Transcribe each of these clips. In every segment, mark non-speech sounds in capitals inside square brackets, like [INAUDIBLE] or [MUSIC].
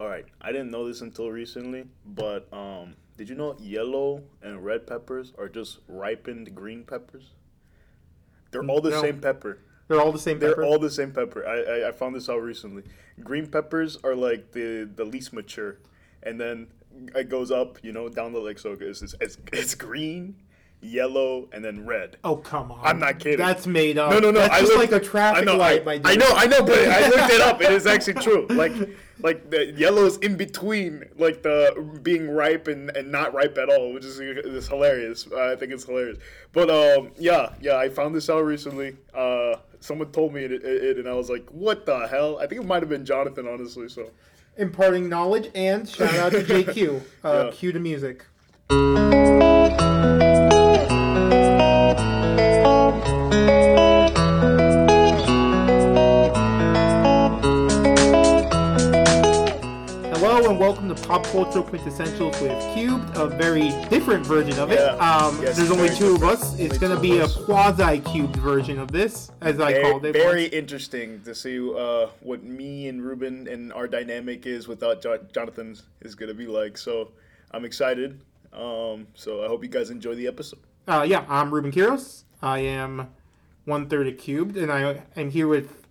All right, I didn't know this until recently, but um, did you know yellow and red peppers are just ripened green peppers? They're all the No. same pepper. They're all the same They're pepper. all the same pepper. I, I I found this out recently. Green peppers are like the the least mature, and then it goes up, you know, down the like so it's it's, it's, it's green, yellow, and then red. oh come on! I'm not kidding. That's made up. No, no, no. That's I just looked- like a traffic I know, light, I, my dude. I know, I know, but I [LAUGHS] looked it up. It is actually true. Like, like the yellow is in between, like the being ripe and, and not ripe at all, which is, is hilarious. I think it's hilarious. But um, yeah, yeah, I found this out recently. Uh, someone told me it, it, it, and I was like, what the hell? I think it might have been Jonathan, honestly. So Imparting knowledge and shout out to JQ. Uh, [LAUGHS] Yeah. Cue to music. Welcome to Pop Culture Quintessentials with Qubed, a very different version of it. Yeah. Um, Yes, there's only two of different. us. It's going to be a quasi-Qubed version of this, as I very, called it. very once. interesting to see uh, what me and Ruben and our dynamic is without jo- Jonathan is gonna be like. So I'm excited. Um, so I hope you guys enjoy the episode. Uh, yeah, I'm Ruben Quiros. I am one third of cubed, and I am here with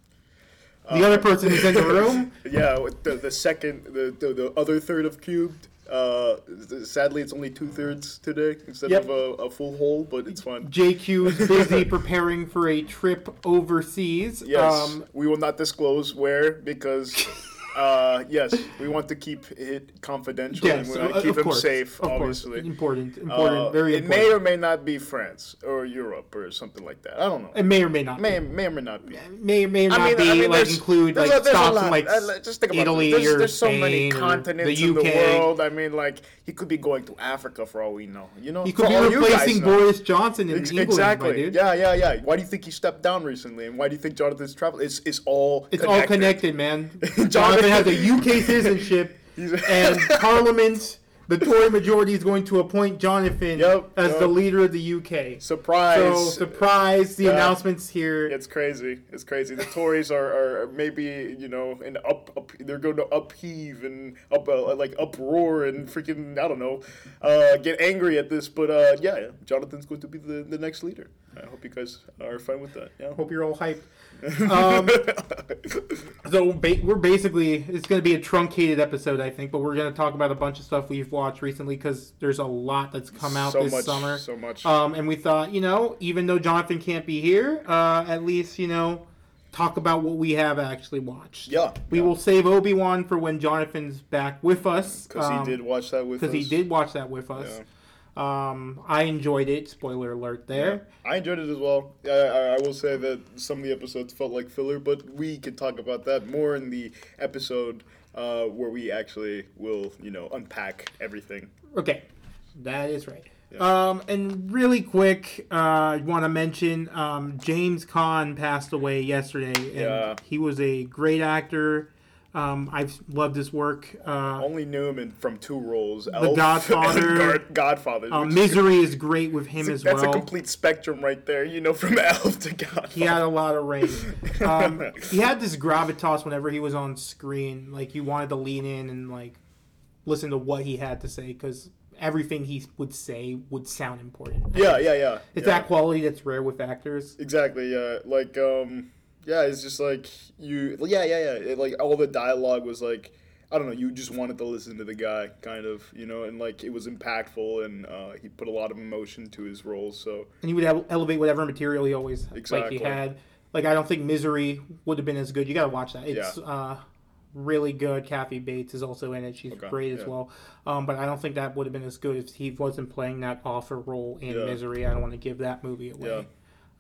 the other person who's in the room. [LAUGHS] Yeah, with the, the second, the, the, the other third of Qubed. Uh, sadly, it's only two thirds today instead Yep. of a, a full whole, but it's fine. JQ is [LAUGHS] busy preparing for a trip overseas. Yes, Um, we will not disclose where because, [LAUGHS] uh, yes, we want to keep it confidential yes, and we want uh, to keep course, safe, of obviously. course, important, important, Uh, very it important. may or may not be France or Europe or something like that. I don't know. it may or may not. may may or may not be. may or may not I mean, be I mean, like there's- include there's like there's stops in like just think about Italy it. There's, or there's so many Spain or continents the in the world. I mean, like he could be going to Africa for all we know. You know, He For could be you guys replacing. Boris Johnson in Ex- England, exactly. Yeah, yeah, yeah. Why do you think he stepped down recently? And why do you think Jonathan's travel? It's it's all It's all connected, man. [LAUGHS] Jonathan has [LAUGHS] a UK citizenship, and [LAUGHS] Parliament, the Tory majority is going to appoint Jonathan Yep, as yep. the leader of the UK. Surprise! So surprise! The Yeah. announcements here. It's crazy. It's crazy. The Tories are, are maybe you know in up, up they're going to upheave and up uh, like uproar and freaking I don't know, uh, get angry at this. But uh, yeah, yeah, Jonathan's going to be the, the next leader. I hope you guys are fine with that. Yeah. Hope you're all hyped. [LAUGHS] Um, so ba- we're basically it's going to be a truncated episode, I think, but we're going to talk about a bunch of stuff we've watched recently because there's a lot that's come out so this much, summer. so much. Um, and we thought, you know, even though Jonathan can't be here, uh, at least you know, talk about what we have actually watched. yeah, We will save Obi Wan for when Jonathan's back with us. because he did watch that with us. Because he did watch that with us. Um, I enjoyed it. Spoiler alert there. I enjoyed it as well. I, I, I will say that some of the episodes felt like filler, but we can talk about that more in the episode uh, where we actually will, you know, unpack everything. Okay, that is right. Um, and really quick, uh, I want to mention um, James Caan passed away yesterday, and Yeah. he was a great actor. Um, I've loved his work. Uh, Only knew him in, from two roles: Elf Godfather. and Godfather. uh, is- Misery is great with him as That's well. That's a complete spectrum right there. You know, from [LAUGHS] Elf to Godfather. he had a lot of range. [LAUGHS] Um, he had this gravitas whenever he was on screen. Like you wanted to lean in and like listen to what he had to say because everything he would say would sound important. yeah, yeah, yeah. It's yeah. that quality that's rare with actors. Exactly. Yeah. Like, um, yeah. It's just like you. Yeah, yeah, yeah. It, like all the dialogue was like. I don't know. You just wanted to listen to the guy, kind of, you know, and like it was impactful, and uh, he put a lot of emotion to his role. So And he would ele- elevate whatever material he always like Exactly. he had. Like I don't think Misery would have been as good. You got to watch that. It's uh, really good. Kathy Bates is also in it. She's Okay, great as yeah. well. Um, but I don't think that would have been as good if he wasn't playing that author role in Yeah. Misery. I don't want to give that movie away.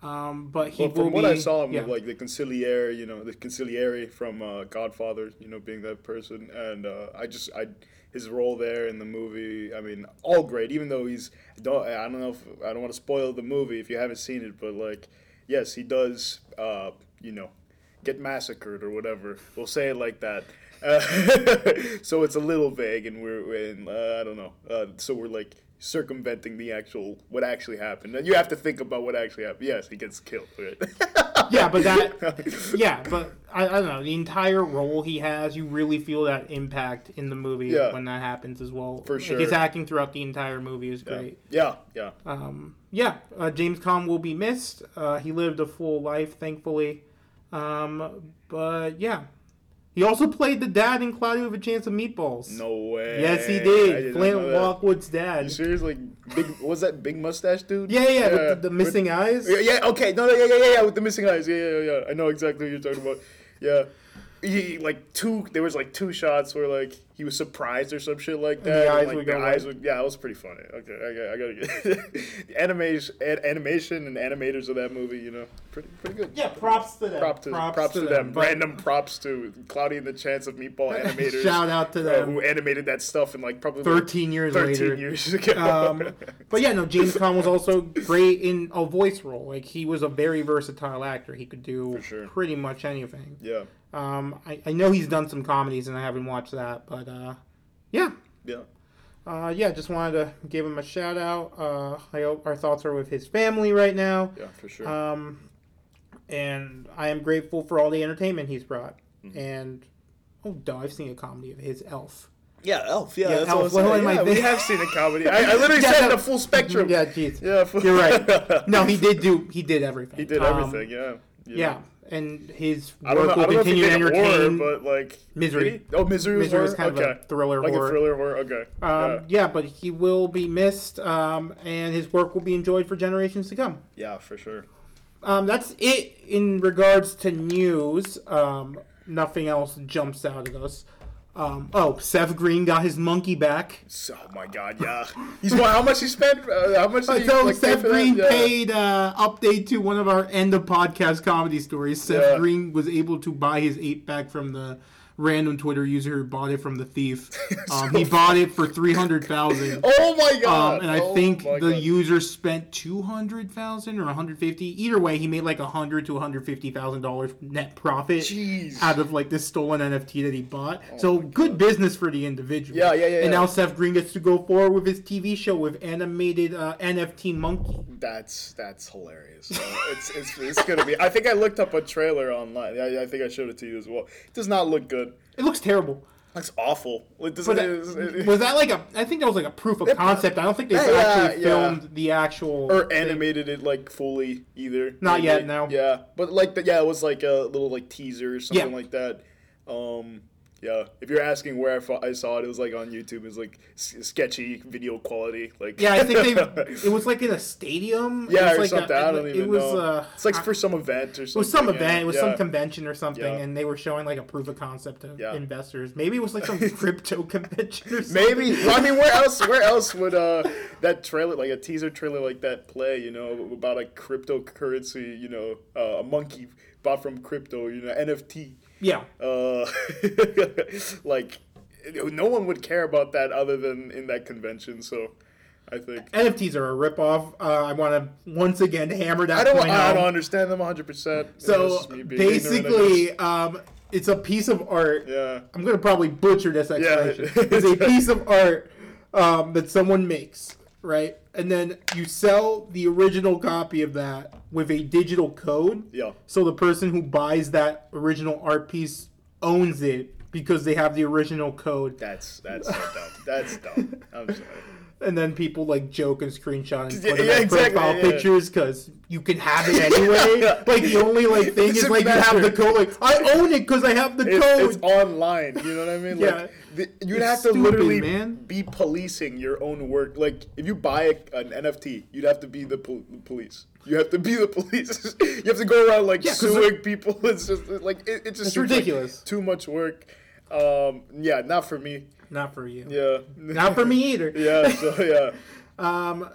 Um, but he Well, from what be, I saw him yeah. like the consigliere, you know, the consigliere from uh, Godfather, you know, being that person, and uh, I just I his role there in the movie, I mean, all great. Even though he's don't I don't know if I don't want to spoil the movie if you haven't seen it, but like yes, he does, uh, you know, get massacred or whatever. We'll say it like that. Uh, [LAUGHS] so it's a little vague, and we're in uh, I don't know. Uh, so we're like circumventing the actual what actually happened. And you have to think about what actually happened. Yes, he gets killed. Right? [LAUGHS] yeah, but that, [LAUGHS] yeah, but I, I don't know. The entire role he has, you really feel that impact in the movie Yeah. when that happens as well. For sure. his acting throughout the entire movie is yeah. great. yeah, yeah. Um, yeah, uh, James Caan will be missed. Uh, he lived a full life, thankfully. Um, but yeah, he also played the dad in Cloudy with a Chance of Meatballs. No way. Yes, he did. not Flint that. Lockwood's You dad. serious? Like, big, was that big mustache dude? Yeah, yeah, with the, the With- missing eyes. Yeah, yeah, okay. No, no, yeah, yeah, yeah, with the missing eyes. Yeah, yeah, yeah. I know exactly what you're talking about. Yeah. He, like two there was like two shots where like he was surprised or some shit like the that. eyes like, would the go eyes would yeah, it was pretty funny. Okay, I, got- I gotta get [LAUGHS] the animation an, animation and animators of that movie, you know, pretty pretty good. Yeah, props to them. Prop to, props, to, them. but- Random props to Cloudy and the Chance of Meatball [LAUGHS] animators. Shout out to uh, them. who animated that stuff in like probably 13 years 13 later. years [LAUGHS] ago. um, but yeah, no, James Caan was also great in a voice role. Like he was a very versatile actor. He could do sure. pretty much anything. yeah, Um, I, I know he's done some comedies and I haven't watched that, but uh, yeah, yeah, uh, yeah. Just wanted to give him a shout out. Uh, I hope our thoughts are with his family right now. yeah, for sure. Um, and I am grateful for all the entertainment he's brought. Mm-hmm. And oh, duh, I've seen a comedy of his, Elf. yeah, Elf. Yeah, yeah, that's Elf. what I Yeah, we have seen a comedy. I, I literally [LAUGHS] Yeah, said no. the full spectrum. Yeah, jeez. Yeah, full- You're right. [LAUGHS] No, he did do. He did everything. he did Um, everything. Yeah. Yeah. And his I don't know. work will know he continue to did horror, entertain. but like Misery. he? Oh, misery. Misery is horror? kind of a thriller like horror. a thriller horror. Okay. Um, yeah. yeah. but he will be missed, um, and his work will be enjoyed for generations to come. yeah, for sure. Um, that's it in regards to news. Um, nothing else jumps out at us. Um, oh, Seth Green got his monkey back. So, oh my God, yeah. He's what? How much he spent? Uh, how much did he So like, Seth? Green Yeah. paid uh, update to one of our end of podcast comedy stories. Seth Yeah. Green was able to buy his eight back from the random Twitter user who bought it from the thief. [LAUGHS] Um, he bought it for three hundred thousand. [LAUGHS] Oh my God. Um, and I Oh think the God. user spent two hundred thousand or one hundred fifty. Either way, he made like a hundred to one hundred fifty thousand dollars net profit Jeez. out of like this stolen NFT that he bought. so good business for the individual. Yeah, yeah, yeah, And yeah. now Seth Green gets to go forward with his TV show with animated uh, NFT monkey. That's that's hilarious. So it's, it's it's gonna be. I think I looked up a trailer online. I, I think I showed it to you as well. It does not look good. It looks terrible. Looks awful. It doesn't. It- that, it- was that like a? I think that was like a proof of concept. I don't think they Yeah, actually yeah. filmed the actual or thing. animated it like fully either. Not Maybe. yet, no. Yeah, but like the, yeah, it was like a little like teaser or something Yeah. like that. Um, yeah. If you're asking where I, fo- I saw it, it was like on YouTube. It was like s- sketchy video quality. Like Yeah, I think they. [LAUGHS] it was like in a stadium. yeah, it or was like something. A, I don't it even was, know. Uh, it's like I- for some event or something. It was some event. It was yeah. some convention or something, Yeah. and they were showing like a proof of concept to Yeah. investors. Maybe it was like some [LAUGHS] crypto convention or something. Maybe. Well, I mean, where else? Where else would uh that trailer, like a teaser trailer like that, play? You know, about a cryptocurrency. You know, uh, a monkey bought from crypto. You know, NFT. Yeah. Uh, [LAUGHS] like, no one would care about that other than in that convention. So, I think NFTs are a ripoff. Uh, I want to once again hammer that I don't. point I don't understand them 100. percent So basically, um, it's a piece of art. yeah. I'm gonna probably butcher this Yeah. explanation. [LAUGHS] it's a piece of art um, that someone makes, right? And then you sell the original copy of that with a digital code. Yeah. So the person who buys that original art piece owns it because they have the original code. That's that's so dumb. That's dumb. I'm sorry. And then people like joke and screenshot and put yeah, their exactly, profile yeah. pictures because you can have it anyway. [LAUGHS] like the only like thing It is like you have the code. Like I own it because I have the It's, code. it's online. You know what I mean? Yeah. Like, the, you'd It's have to stupid, literally man. be policing your own work. Like, if you buy a, an NFT, you'd have to be the pol- police. You have to be the [LAUGHS] police. you have to go around like Yeah, suing people. [LAUGHS] It's just like it, it just It's seems like ridiculous. too much work. Um, yeah, not for me. Not for you. Yeah, Not for me either. [LAUGHS] yeah, so yeah. [LAUGHS] Um,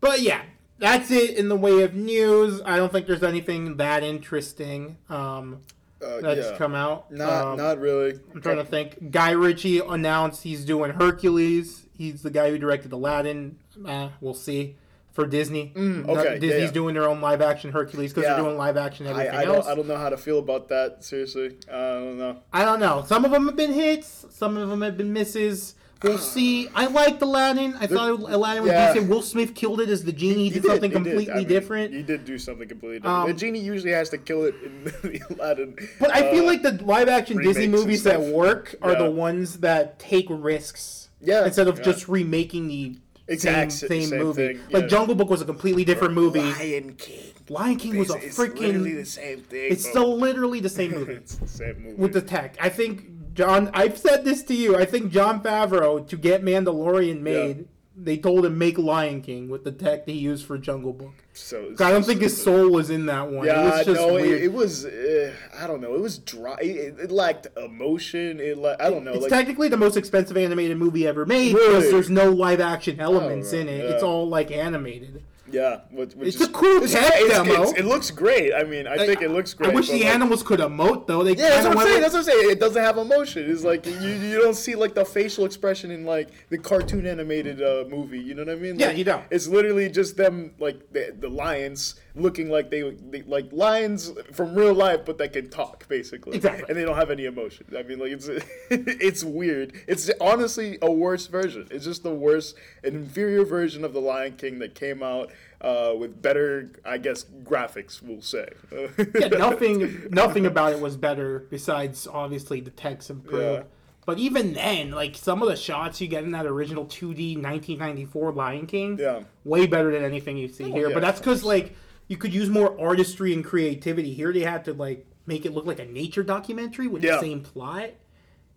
but yeah, that's it in the way of news. I don't think there's anything that interesting um, Uh, that's yeah. come out. Not Um, not really. I'm trying to think. Guy Ritchie announced he's doing Hercules. He's the guy who directed Aladdin. Uh, we'll see for Disney. Mm, okay, yeah, Disney's yeah. doing their own live action Hercules because Yeah. they're doing live action I, everything I else. don't I don't know how to feel about that. Seriously, I don't know. I don't know. Some of them have been hits. Some of them have been misses. We'll [SIGHS] see. I liked Aladdin. I thought Aladdin was yeah. decent. Will Smith killed it as the genie. He, did, did, something he did. completely I mean, different. He did do something completely different. Um, the genie usually has to kill it in [LAUGHS] the Aladdin. But I feel uh, like the live action Disney movies that work are Yeah. the ones that take risks. Yeah, Instead of yeah. just remaking the Exact same, same, same movie. thing, Like. Jungle Book was a completely different movie. Lion King. Lion King was a freaking. It's literally the same thing. It's still literally the same [LAUGHS] movie it's the same movie. with the tech. I think John. I've said this to you. I think Jon Favreau to get Mandalorian made. They told him make Lion King with the tech that he used for Jungle Book. so I don't think his soul was in that one. Yeah, it was just no, weird. it, it was. Uh, I don't know. It was dry. It, it lacked emotion. It la- I don't know. It's like technically the most expensive animated movie ever made Really? because there's no live action elements in it. yeah. It's all like animated. Yeah, which, which It's is- a cool it's, tech it's- demo. it's- it looks great. I mean, I think it looks great. I wish the like, animals could emote though. They Yeah, that's what I'm saying. with- That's what I'm saying. It doesn't have emotion. It's like you, you don't see like the facial expression in like the cartoon animated uh, movie. You know what I mean? Yeah, you don't. It's literally just them like the, the lions looking like they, they like lions from real life, but that can talk basically. Exactly. And they don't have any emotion. I mean, like it's [LAUGHS] it's weird. It's honestly a worse version. It's just the worst, an inferior version of the Lion King that came out. Uh, with better, I guess, graphics, we'll say. [LAUGHS] yeah, nothing, nothing about it was better besides obviously the text improved. Yeah. But even then, like some of the shots you get in that original 2D 1994 Lion King, Yeah. way better than anything you see Oh, here. yeah, but that's because like you could use more artistry and creativity. Here they had to like make it look like a nature documentary with Yeah. the same plot.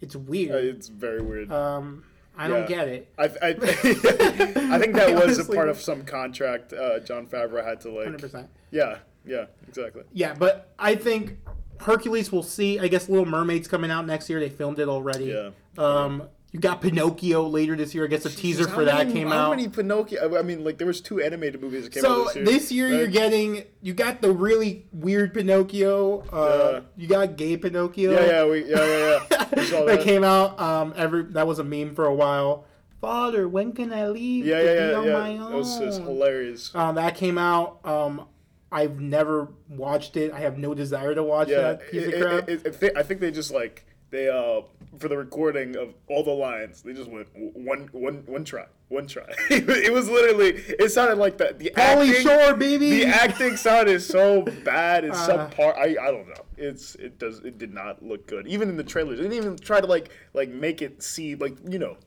It's Uh, weird. it's very weird. Um, I don't get it. I, I, [LAUGHS] I think that I was a part of some contract uh, Jon Favreau had to like. 100%. Yeah, yeah, exactly. Yeah, but I think Hercules will see. I guess Little Mermaid's coming out next year. They filmed it already. Yeah. Um, you got Pinocchio later this year. I guess a teaser How for that many- came how out. How many Pinocchio? I mean, like there was two animated movies that came so out this year. this year you're getting you got the really weird Pinocchio. Uh, Yeah. You got gay Pinocchio. Yeah, yeah, we, yeah, yeah, yeah. [LAUGHS] That that. came out. Um, every that was a meme for a while. Father, when can I leave Yeah, to yeah, be yeah, on my yeah. own? It was, it was hilarious. Um, that came out. Um, I've never watched it. I have no desire to watch Yeah, that piece it- of crap. it- it- it thi- I think they just like they uh for the recording of all the lines they just went one one one try one try. [LAUGHS] it was literally it sounded like that the acting, Shore, baby. The acting sounded so bad. It's Uh. subpar. I I don't know. It's it does it did not look good. Even in the trailers, they didn't even try to like like make it see like you know.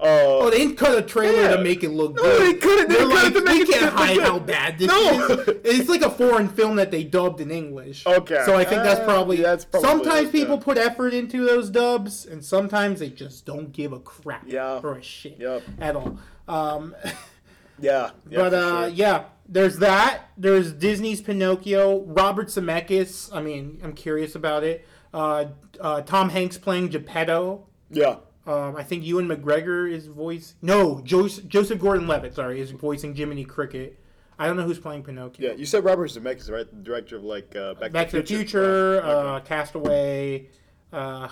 Uh, Oh, they didn't cut a trailer Yeah. to make it look No, good. they couldn't. They They're couldn't like, make we can't hide good." how bad this No. is. It's like a foreign film that they dubbed in English. Okay. So I think that's Uh, probably. that's probably sometimes people yeah. put effort into those dubs, and sometimes they just don't give a crap Yeah. or a shit Yep. at all. Um, yeah, yeah. [LAUGHS] but uh, sure. yeah, there's that. There's Disney's Pinocchio. Robert Zemeckis. I mean, I'm curious about it. Uh, uh, Tom Hanks playing Geppetto. yeah. Um, I think Ewan McGregor is voice. No, Joseph, Joseph Gordon-Levitt. Sorry, is voicing Jiminy Cricket. I don't know who's playing Pinocchio. Yeah, you said Robert Zemeckis, right? The director of like uh, Back, Back to the Future, uh, Castaway. Uh,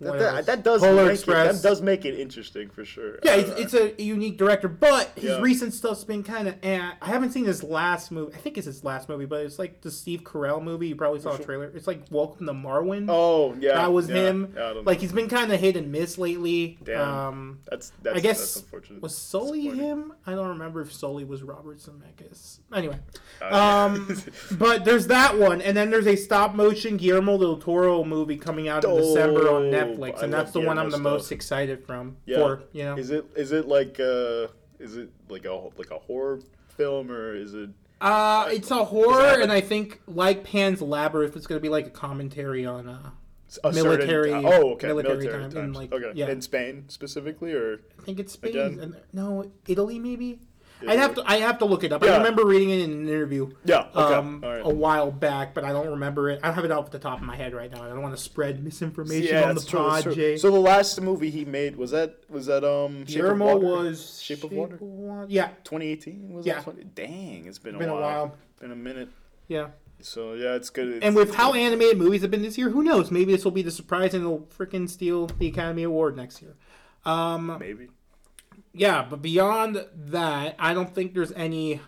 that, that, that does Polar make Express. It, that does make it interesting for sure. yeah, it's, it's a unique director, but his Yeah. recent stuff's been kind of. Eh. I haven't seen his last movie. I think it's his last movie, but it's like the Steve Carell movie. You probably saw a trailer. It's like Welcome to Marwen. oh yeah, that was yeah, him. Yeah, like know. he's been kind of hit and miss lately. Damn. Um, that's that's I guess that's unfortunate. was Sully him? I don't remember if Sully was Robert Zemeckis. Anyway, Uh, um, [LAUGHS] but there's that one, and then there's a stop motion Guillermo del Toro movie coming out in December on Dope. Netflix, and that's the one I'm the most excited from. Yeah. For you know, Is it is it like uh is it like a like a horror film or is it? uh, it's a horror, that- and I think like Pan's Labyrinth, it's gonna be like a commentary on. Uh, A Military- Certain, oh, okay. military Military, time in, times. like- okay. yeah. In Spain specifically, or I think it's Spain. And, no, Italy maybe. I'd have to. I have to look it up. I remember reading it in an interview. yeah. Okay. um, right. a while back, but I don't remember it. I don't have it off the top of my head right now. I don't want to spread misinformation yeah, on the true, pod. So the last movie he made was that was that um Shape of Water? was Shape of Water? Yeah, 2018 was Yeah. it? 20? Dang, it's been, been a, a while. while. Been a minute. Yeah, So yeah, it's good. It's, and with how animated movies have been this year, who knows? Maybe this will be the surprise and it'll freaking steal the Academy Award next year. Um, maybe. Yeah, but beyond that, I don't think there's any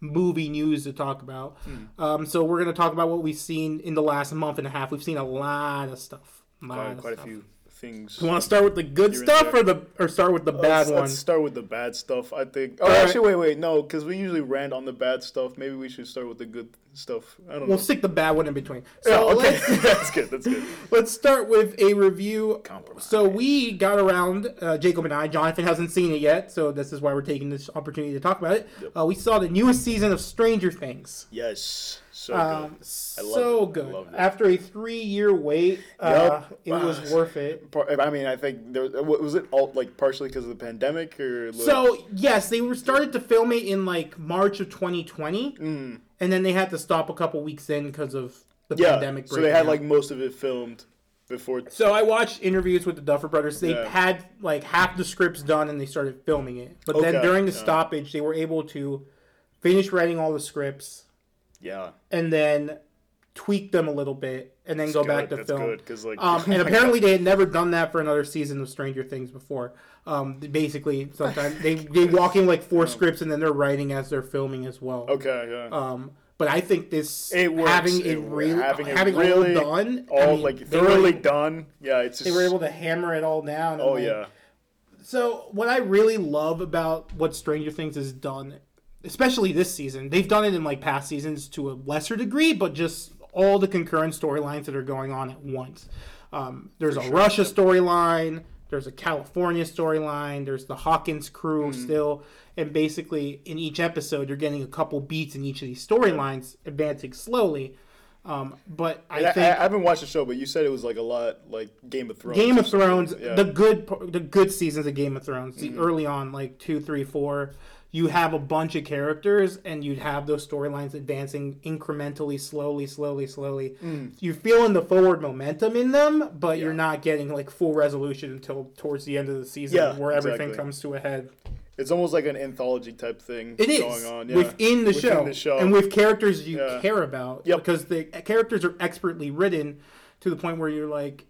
movie news to talk about. Hmm. Um, so we're gonna talk about what we've seen in the last month and a half. We've seen a lot of stuff. A lot Quite, of quite a few things. You want to start with the good stuff or the or start with the bad let's, one? let's start with the bad stuff. I think. Oh, All right. actually, wait, wait, no, because we usually rant on the bad stuff. Maybe we should start with the good stuff. I don't We'll know. stick the bad one in between. [LAUGHS] Yeah, So okay, let's [LAUGHS] that's good. That's good. [LAUGHS] let's start with a review. Compromise. So we got around uh, Jacob and I. Jonathan hasn't seen it yet, so this is why we're taking this opportunity to talk about it. Uh, we saw the newest season of Stranger Things. Yes, so Um, good. I loved so it. Good. loved it. After a three-year wait, uh, Yup. it was Ah. worth it. Par- I mean, I think there was, was it all like partially because of the pandemic or like- So yes, they were started to film it in like March of 2020, Mm. And then they had to stop a couple weeks in because of the yeah. pandemic. So they had breaking like most of it filmed before. So I watched interviews with the Duffer Brothers. They Yeah. had like half the scripts done, and they started filming it. But then during the yeah. stoppage, they were able to finish writing all the scripts Yeah, and then tweak them a little bit, and then That's go back good, to that's film. good because like Um, and [LAUGHS] apparently they had never done that for another season of Stranger Things before. Um, basically, sometimes they [LAUGHS] they walk in like four scripts and then they're writing as they're filming as well. Okay, yeah. Um, but I think this It works. having it, It- really having having, it really all done, all I mean, like thoroughly done. Yeah, it's just They were able to hammer it all down. Oh like, yeah, So what I really love about what Stranger Things has done, especially this season, they've done it in like past seasons to a lesser degree, but just all the concurrent storylines that are going on at once. Um, there's a Russia storyline. There's a California storyline. There's the Hawkins crew Hmm. still, and basically in each episode, you're getting a couple beats in each of these storylines, advancing slowly. Um, but I I, I, think I haven't watched the show, but you said it was like a lot like Game of Thrones. Game of. Thrones, Yeah. the good the good seasons of Game of Thrones, the Mm-hmm. early on, like two, three, four, you have a bunch of characters and you'd have those storylines advancing incrementally, slowly, slowly, slowly. Mm. You're feeling the forward momentum in them, but you're not getting like full resolution until towards the end of the season Yeah, where everything exactly. comes to a head. It's almost like an anthology type thing It is going on. Yeah. within, the, Within show, the show. and with characters you Yeah. care about Yep. because the characters are expertly written to the point where you're like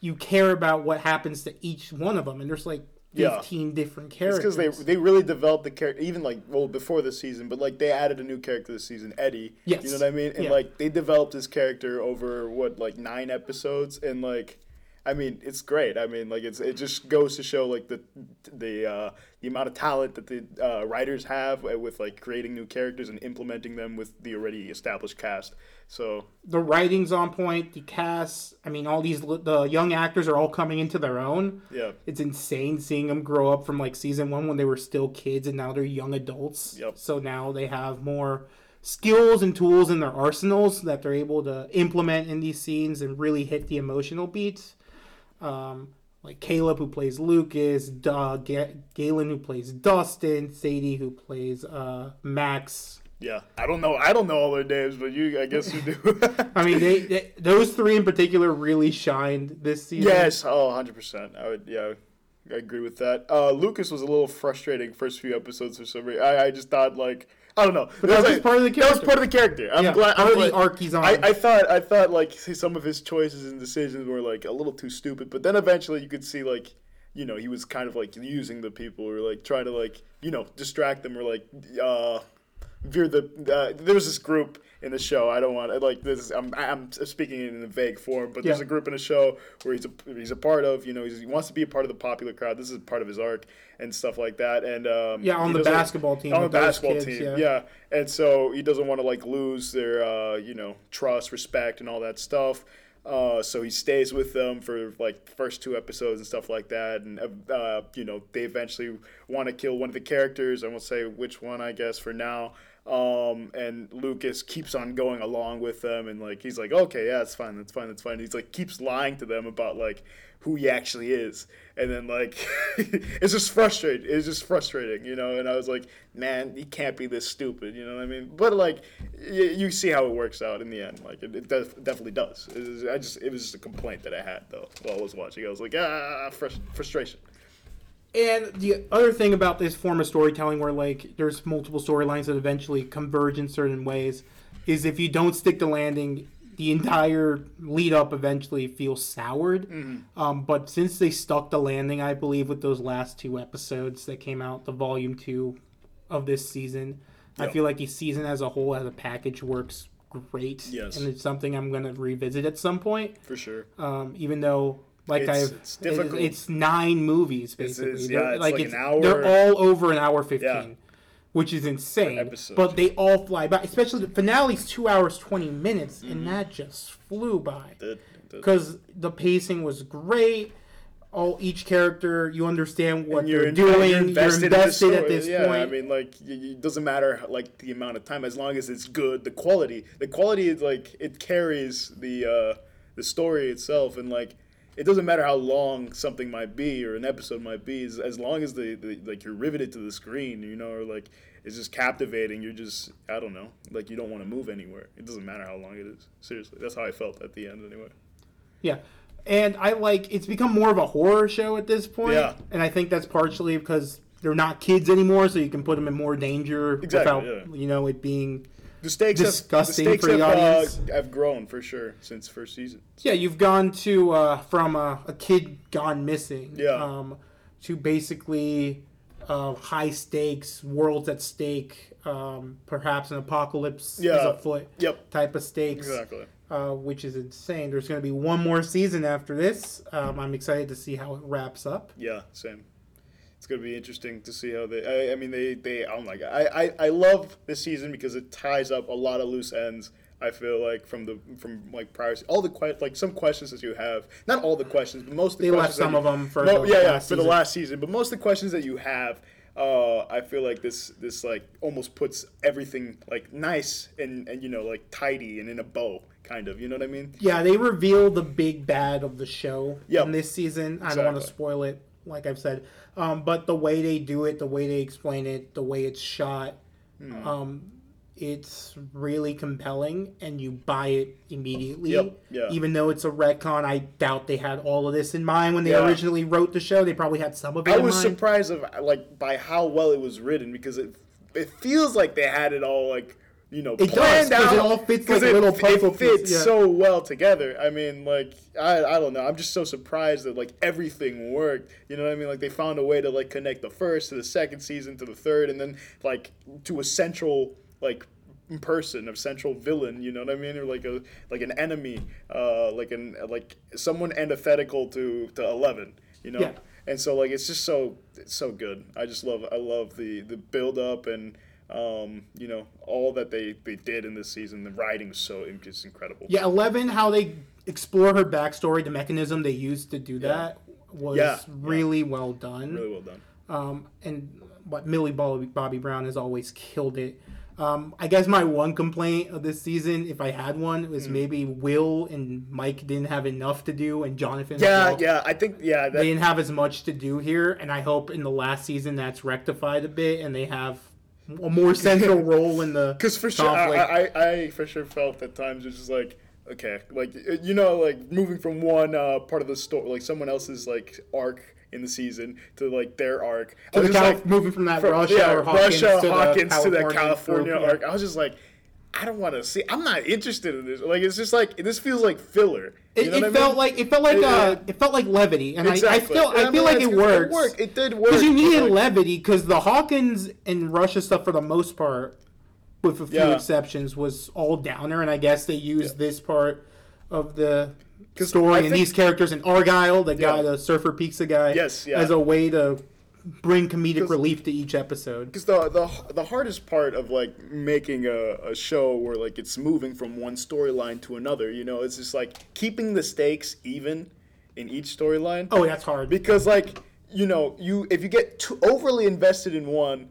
you care about what happens to each one of them, and there's like Yeah. 15 different It's characters. because they they really developed the character, even like well before the season, but like they added a new character this season, Eddie. Yes. You know what I mean? And Yeah. like they developed his character over what like nine episodes, and like, I mean, it's great. I mean, like it's it just goes to show like the the uh, the amount of talent that the uh, writers have with like creating new characters and implementing them with the already established cast. So the writing's on point, the cast. I mean, all these the young actors are all coming into their own. yeah, It's insane seeing them grow up from like season one when they were still kids and now they're young adults. Yep. So now they have more skills and tools in their arsenals that they're able to implement in these scenes and really hit the emotional beats. Um, like Caleb, who plays Lucas, Doug, Ga- Gaten, who plays Dustin, Sadie, who plays uh, Max. yeah. I don't know. I don't know all their names, but you, I guess you do. [LAUGHS] I mean, they, they those three in particular really shined this season. Yes, oh, 100%. I would, yeah, I agree with that. Uh, Lucas was a little frustrating first few episodes for some reason. I, I just thought, like, I don't know. But that was like- part of the That was character. part of the character. I'm Yeah, glad. part I'm of the arc he's on. I, I thought, I thought, like, some of his choices and decisions were, like, a little too stupid. But then eventually you could see, like, you know, he was kind of, like, using the people or, like, trying to, like, you know, distract them or, like, uh, veer the uh, there was this group in the show i don't want to like this I'm, I'm speaking in a vague form but there's a group in the show where he's a he's a part of you know he's, he wants to be a part of the popular crowd this is part of his arc and stuff like that and um, Yeah, on the basketball team on the basketball kids, team yeah. yeah and so he doesn't want to like lose their uh, you know trust respect and all that stuff uh, so he stays with them for like the first two episodes and stuff like that, and uh, you know they eventually want to kill one of the characters. I won't say which one, I guess, for now. Um, and Lucas keeps on going along with them, and like he's like, okay, yeah, that's fine, that's fine, that's fine. He's like keeps lying to them about like who he actually is, and then like [LAUGHS] it's just frustrating. It's just frustrating, you know. And I was like, man, he can't be this stupid, you know what I mean? But like, y- you see how it works out in the end. Like it, it def- definitely does. I just it was just a complaint that I had though while I was watching. I was like, ah, frus- frustration. And the other thing about this form of storytelling, where like there's multiple storylines that eventually converge in certain ways, is if you don't stick the landing, the entire lead up eventually feels soured. Um, but since they stuck the landing, I believe with those last two episodes that came out, the volume two of this season, I feel like the season as a whole, as a package, works great. Yes. and it's something I'm gonna revisit at some point. For sure. Um, even though Like It's- I've, it's difficult. It's, nine movies basically. it's- yeah, it's like an hour- They're all over an hour fifteen, Yeah. which is insane. But they all fly by. Especially the finale's two hours twenty minutes, Mm-hmm. and that just flew by because the pacing was great. All each character, you understand what you're they're in- doing. you're You're invested, invested, in at this yeah, point. I mean, like, it doesn't matter like the amount of time as long as it's good. The quality, the quality is like it carries the uh, the story itself, and like it doesn't matter how long something might be or an episode might be, as, as long as the, the like you're riveted to the screen, you know, or like it's just captivating. You're just I don't know, like you don't want to move anywhere. It doesn't matter how long it is. Seriously, that's how I felt at the end anyway. Yeah. And I like it's become more of a horror show at this point. Yeah. And I think that's partially because they're not kids anymore, so you can put them in more danger Exactly, without yeah. you know it being The stakes Disgusting have, the for the have, audience. Uh, have grown for sure since first season. Yeah, you've gone to uh, from a, a kid gone missing, Yeah. um, to basically uh, high stakes, worlds at stake, um, perhaps an apocalypse is afoot Yep, type of stakes, exactly. uh, which is insane. There's going to be one more season after this. Um, I'm excited to see how it wraps up. Yeah, same. It's gonna be interesting to see how they. I, I mean, they they. Oh my god, I, I I love this season because it ties up a lot of loose ends. I feel like from the from like prior all the que- like some questions that you have, not all the questions, but most of the They left some you- of them for the yeah, yeah, last for the season. last season. But most of the questions that you have, uh, I feel like this this like almost puts everything like nice and and you know like tidy and in a bow, kind of. You know what I mean? Yeah, they reveal the big bad of the show Yep. in this season. I don't want to spoil it, like I've said. Um, but the way they do it, the way they explain it, the way it's shot, Hmm. um, it's really compelling, and you buy it immediately. Yep, yeah. Even though it's a retcon, I doubt they had all of this in mind when they Yeah. originally wrote the show. They probably had some of it I in was mind. surprised of like by how well it was written because it it feels like they had it all like you know It does, planned 'cause out it all fits like it, little puzzle It fits yeah. so well together. I mean, like I I don't know. I'm just so surprised that like everything worked. You know what I mean? Like they found a way to like connect the first to the second season to the third, and then like to a central like person, a central villain. You know what I mean? Or like a like an enemy, uh, like an like someone antithetical to to Eleven. You know. Yeah. And so like it's just so it's so good. I just love I love the the build up and um, you know all that they they did in this season. The writing is so it's incredible. Yeah, Eleven, how they explore her backstory, the mechanism they used to do that was Yeah, yeah. really well done. Really well done. Um, and what Millie Bobby, Bobby Brown has always killed it. Um, I guess my one complaint of this season, if I had one, Mm. was maybe Will and Mike didn't have enough to do, and Jonathan. Yeah, well. yeah. I think yeah. They didn't have as much to do here, and I hope in the last season that's rectified a bit, and they have a more [LAUGHS] central role in the Because for sure, conflict. I, I, I for sure felt at times it's just like, okay, like you know, like moving from one uh, part of the story, like someone else's like arc in the season to like their arc. To the just Calif- like, moving from that from- Russia yeah, or Hawkins Russia, to the to the California California arc. I was just like, I don't want to see. I'm not interested in this. Like it's just like this feels like filler. It, it I felt mean? like it felt like Yeah. uh, it felt like levity, and I, I feel And I mean, feel like it works. worked. It did work. Because you needed like, levity, because the Hawkins and Russia stuff, for the most part, with a few Yeah. exceptions, was all downer, and I guess they used this part of the story I and think- these characters and Argyle, the guy, the Surfer Pizza guy, Yes, yeah. as a way to bring comedic relief to each episode. Because the, the the hardest part of like making a, a show where like it's moving from one storyline to another, you know, it's just like keeping the stakes even in each storyline. Oh, that's hard. Because like you know, you if you get too overly invested in one,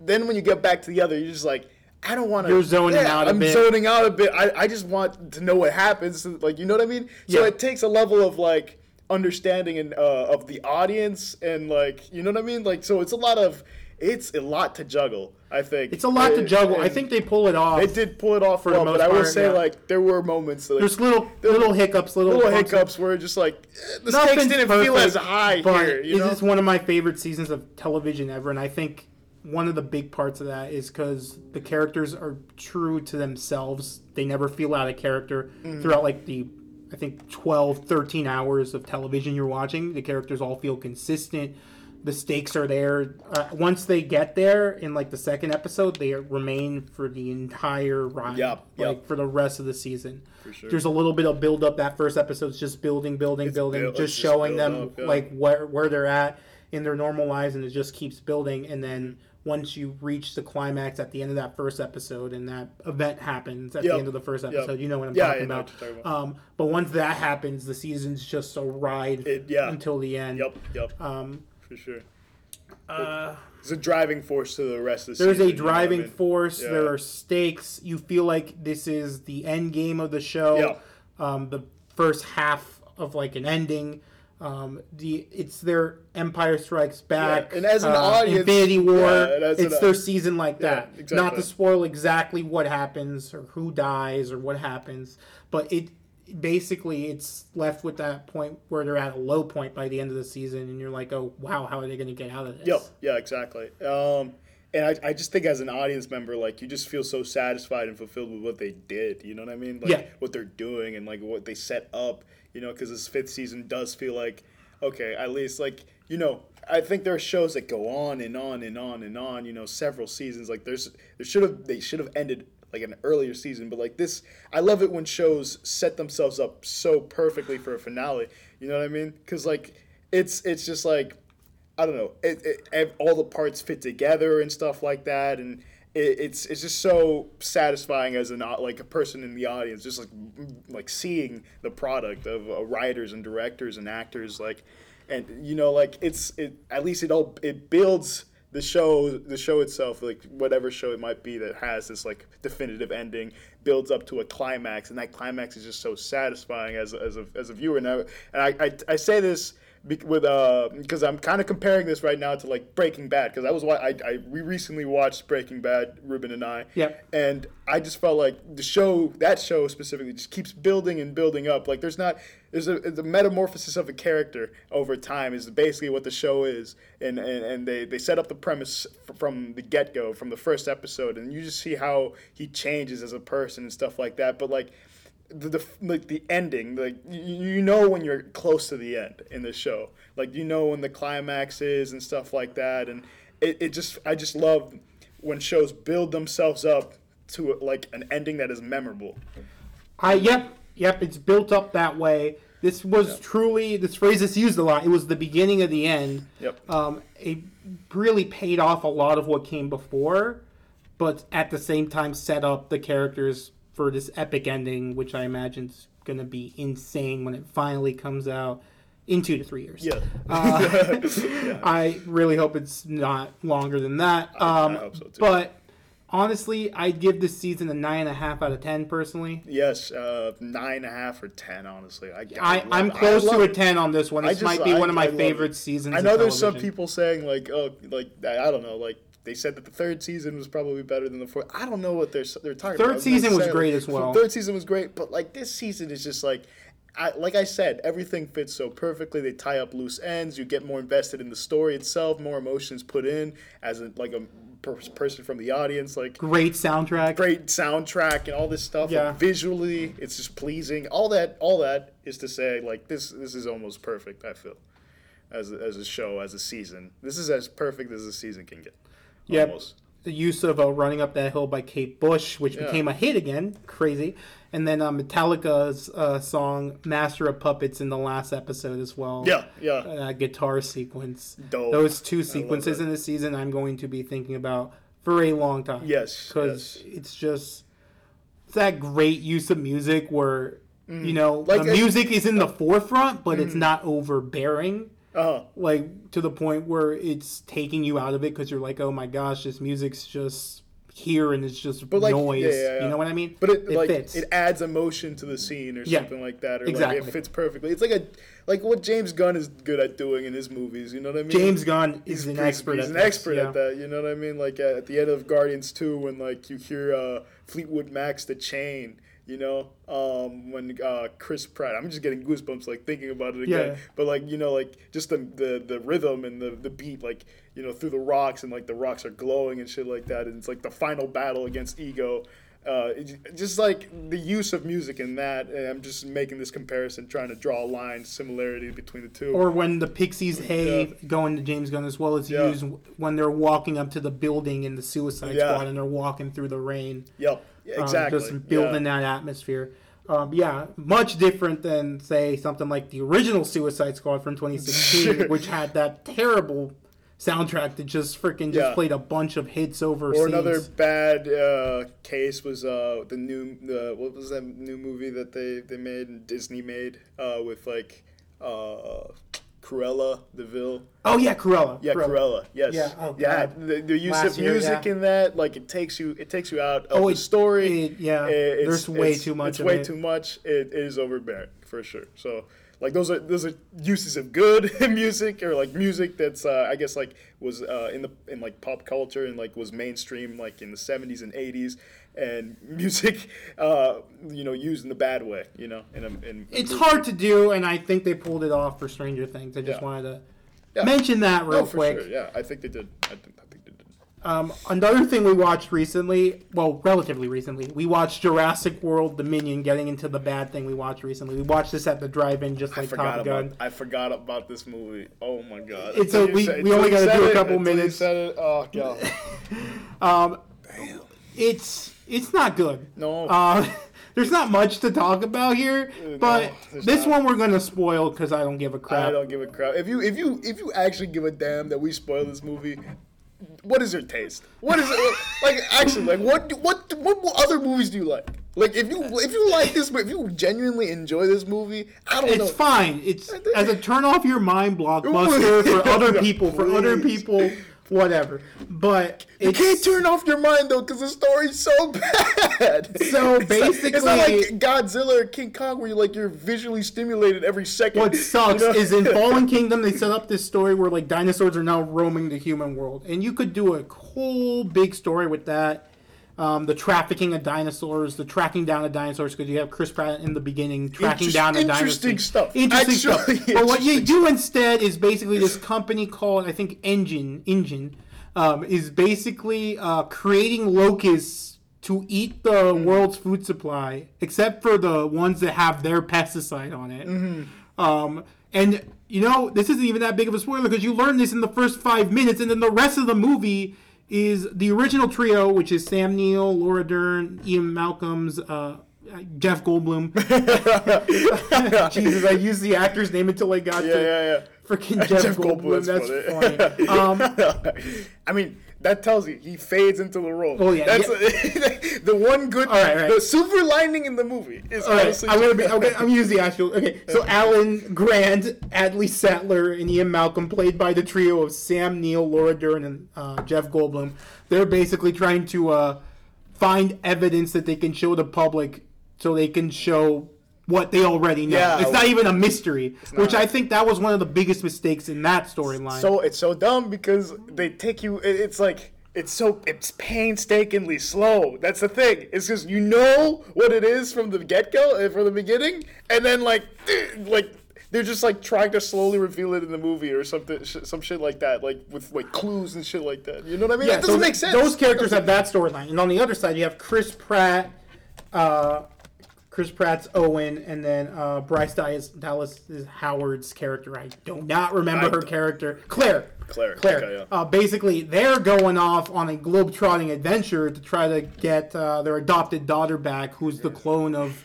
then when you get back to the other, you're just like. I don't want to. You're zoning out a I'm bit. zoning out a bit. I, I just want to know what happens. Like you know what I mean. So Yeah. it takes a level of like understanding and uh, of the audience and like you know what I mean. Like so, it's a lot of it's a lot to juggle. I think It's a lot to juggle. I think they pull it off. they did pull it off for the well, most but I will say yeah. like there were moments that, like, There's little little hiccups, little, little hiccups where just like eh, the stakes didn't feel as high but here. You it know? is one of my favorite seasons of television ever, and I think one of the big parts of that is because the characters are true to themselves. They never feel out of character Mm. throughout like the I think 12, 13 hours of television you're watching. The characters all feel consistent. the stakes are there. Uh, once they get there in like the second episode, they remain for the entire ride, Yep, yep. like for the rest of the season. For sure. There's a little bit of build up. That first episode's just building, building, It's building, build- just it's just showing them up, yeah. like where where they're at in their normal lives, and it just keeps building. And then once you reach the climax at the end of that first episode, and that event happens at Yep, the end of the first yep. episode, you know what I'm Yeah, I talking know about. what you're talking about. Um, but once that happens, the season's just a ride It- yeah. until the end. Yep, yep, Um, for sure. uh, It's a driving force to the rest of the season. there's season. a you know I driving mean? force. Yeah. There are stakes. You feel like this is the end game of the show. Yeah. Um, the first half of like an ending. Um, the it's their Empire Strikes Back. Yeah, and as an uh, audience- Infinity War. yeah, it's an- their season like Yeah, that. Not to spoil exactly what happens or who dies or what happens, but it basically it's left with that point where they're at a low point by the end of the season, and you're like, oh wow, how are they going to get out of this? Yep. Yeah, exactly. Um, and I, I just think as an audience member, like you just feel so satisfied and fulfilled with what they did. You know what I mean? Like Yeah. what they're doing and like what they set up. You know, because this fifth season does feel like okay, at least like you know. I think there are shows that go on and on and on and on. You know, several seasons. Like there's there should have they should have ended like an earlier season, but like this, I love it when shows set themselves up so perfectly for a finale. You know what I mean? Because like it's it's just like I don't know, it, it, all the parts fit together and stuff like that, and it, it's it's just so satisfying as an like a person in the audience, just like like seeing the product of uh, writers and directors and actors, like, and you know, like it's it at least it all it builds the show the show itself like whatever show it might be that has this like definitive ending builds up to a climax and that climax is just so satisfying as as a, as a viewer. And I, and I, I, I say this with uh because I'm kind of comparing this right now to like Breaking Bad because I was why I, I we recently watched Breaking Bad Ruben and I. Yep. and I just felt like the show that show specifically just keeps building and building up. Like there's not there's a the metamorphosis of a character over time is basically what the show is. And and, and they, they set up the premise f- from the get-go from the first episode and you just see how he changes as a person and stuff like that. But like the, the like the ending like you, you know when you're close to the end in the show like you know when the climax is and stuff like that and it, it just i just love when shows build themselves up to like an ending that is memorable I yep yep. It's built up that way. This was truly this phrase is used a lot. It was the beginning of the end. Yep. Um, it really paid off a lot of what came before, but at the same time set up the characters for this epic ending, which I imagine is going to be insane when it finally comes out in two to three years. yeah Uh, [LAUGHS] I really hope it's not longer than that. Um, hope so, too. But honestly, I'd give this season a nine and a half out of ten personally. yes uh nine and a half or ten honestly i, I, I'm it. I close to a 10 on this one. This just- might be I- one of my favorite it. seasons. I know there's some people saying like, oh, like I don't know, like they said that the third season was probably better than the fourth. I don't know what they're they're talking Third about. season was great as well. Third season was great, but like this season is just like. I, like I said, everything fits so perfectly. They tie up loose ends. You get more invested in the story itself. More emotions put in as a, like a per- person from the audience. Like Great soundtrack. great soundtrack and all this stuff. Yeah. Like, visually, it's just pleasing. All that, all that is to say, like this, this is almost perfect. I feel, as a, as a show, as a season. This is as perfect as a season can get. Yep. Almost. The use of uh, "Running Up That Hill" by Kate Bush, which Yeah. became a hit again, crazy, and then uh, Metallica's uh, song "Master of Puppets" in the last episode as well. Yeah, yeah. Uh, guitar sequence. Dope. Those two sequences in the season, I'm going to be thinking about for a long time. Yes, because yes. it's just it's that great use of music where you know Mm. Like the music is in the forefront, but it's not overbearing. Uh-huh. Like to the point where it's taking you out of it because you're like, oh my gosh, this music's just here and it's just like, noise. yeah, yeah, yeah. You know what I mean? But it, like fits. it adds emotion to the scene or something like that, or like exactly. it fits perfectly. It's like a like what James Gunn is good at doing in his movies. You know what I mean? James Gunn is an pretty- expert. He's at an this, expert at that. You know what I mean? Like at, at the end of Guardians Two, when like you hear uh, Fleetwood Mac's "The Chain." You know, um, when uh, Chris Pratt, I'm just getting goosebumps like thinking about it again. Yeah. But like you know, like just the, the the rhythm and the the beat, like you know, through the rocks and like the rocks are glowing and shit like that, and it's like the final battle against ego. uh, just like the use of music in that. And I'm just making this comparison, trying to draw a line similarity between the two. Or when the Pixies Hey Yeah. going to James Gunn as well as Yeah. used when they're walking up to the building in the Suicide Yeah. Squad and they're walking through the rain. yep, yeah, um, exactly. just building yeah. that atmosphere. Um, yeah, much different than say something like the original Suicide Squad from 2016, [LAUGHS] which had that terrible soundtrack that just freaking just Yeah. played a bunch of hits over Or another bad uh, case was uh, the new the what was that new movie that they, they made Disney made uh, with like uh, Cruella Deville. Oh yeah, Cruella. Yeah, Cruella. Yes. Yeah, oh, yeah. The, the use Last of year, music yeah. in that, like it takes you, it takes you out of Oh, the story. it- yeah, It's- there's way too much It's way it. too much. It, it is overbearing for sure. So, like those are those are uses of good [LAUGHS] music or like music that's uh, I guess like was uh, in the in like pop culture and like was mainstream like in the 70s and 80s and [LAUGHS] music uh, you know used in the bad way you know in a, in It's hard to do, and I think they pulled it off for Stranger Things. I just Yeah. wanted to Yeah. mention that real no, for quick. sure. Yeah, I think they did. I think, I think they did. Um, another thing we watched recently, well, relatively recently, we watched Jurassic World Dominion. Getting into the bad thing we watched recently, we watched this at the drive-in, just I like forgot Top Gun. about I forgot about this movie. Oh my god! It's Until a- we- said- we only gotta said do a it, couple until you minutes. said it, Oh god! [LAUGHS] Um, it's it's not good. No. Uh, [LAUGHS] there's not much to talk about here, but there's this not. one we're gonna spoil because I don't give a crap. I don't give a crap. If you if you if you actually give a damn that we spoil this movie, what is your taste? What is it [LAUGHS] like? Actually, like what what what other movies do you like? Like if you if you like this, if you genuinely enjoy this movie, I don't know. It's fine. It's as a turn off your mind blockbuster [LAUGHS] for other people, for other people, whatever. But You can't turn off your mind though, because the story's so [LAUGHS] bad. So It's not- it's not basically- like Godzilla or King Kong, where you're like you're visually stimulated every second. What [LAUGHS] sucks you know? is in [LAUGHS] Fallen Kingdom they set up this story where like dinosaurs are now roaming the human world, and you could do a whole big story with that. Um, the trafficking of dinosaurs, the tracking down of dinosaurs, because you have Chris Pratt in the beginning tracking Interest- down a dinosaur. interesting stuff. Interesting Actually, stuff. [LAUGHS] But what you do instead is basically this company called I think InGen InGen um, is basically uh, creating locusts to eat the Mm-hmm. world's food supply, except for the ones that have their pesticide on it. Mm-hmm. Um, and you know, this isn't even that big of a spoiler because you learn this in the first five minutes, and then the rest of the movie is the original trio, which is Sam Neill, Laura Dern, Ian Malcolm's, uh, Jeff Goldblum. [LAUGHS] Jesus, I used the actor's name until I got yeah, to yeah, yeah. freaking [LAUGHS] Jeff, Goldblum. That's funny. [LAUGHS] Um, I mean, that tells you he fades into the role. Oh, yeah, that's [LAUGHS] the one good. All right, right. The silver lining in the movie is All right. [LAUGHS] I'm gonna be. Okay, I'm use the actual. Okay, so Alan Grant, Ellie Sattler, and Ian Malcolm, played by the trio of Sam Neill, Laura Dern, and uh, Jeff Goldblum. They're basically trying to uh, find evidence that they can show the public, so they can show what they already know. Yeah. it's not even a mystery, which. I think that was one of the biggest mistakes in that storyline. so it's so dumb because they take you. It's like. It's so it's painstakingly slow. That's the thing. It's just you know what it is from the get go, from the beginning, and then like, [CLEARS THROAT] like they're just like trying to slowly reveal it in the movie or something, sh- some shit like that, like with like clues and shit like that. You know what I mean? yeah, that doesn't so make sense. Those characters have that storyline, and on the other side, you have Chris Pratt, uh, Chris Pratt's Owen, and then uh, Bryce Dallas, Dallas is Howard's character. I do not remember I her don't- character, Claire. Claire, Claire. okay, yeah. uh, basically, they're going off on a globe-trotting adventure to try to get uh, their adopted daughter back, who's the clone of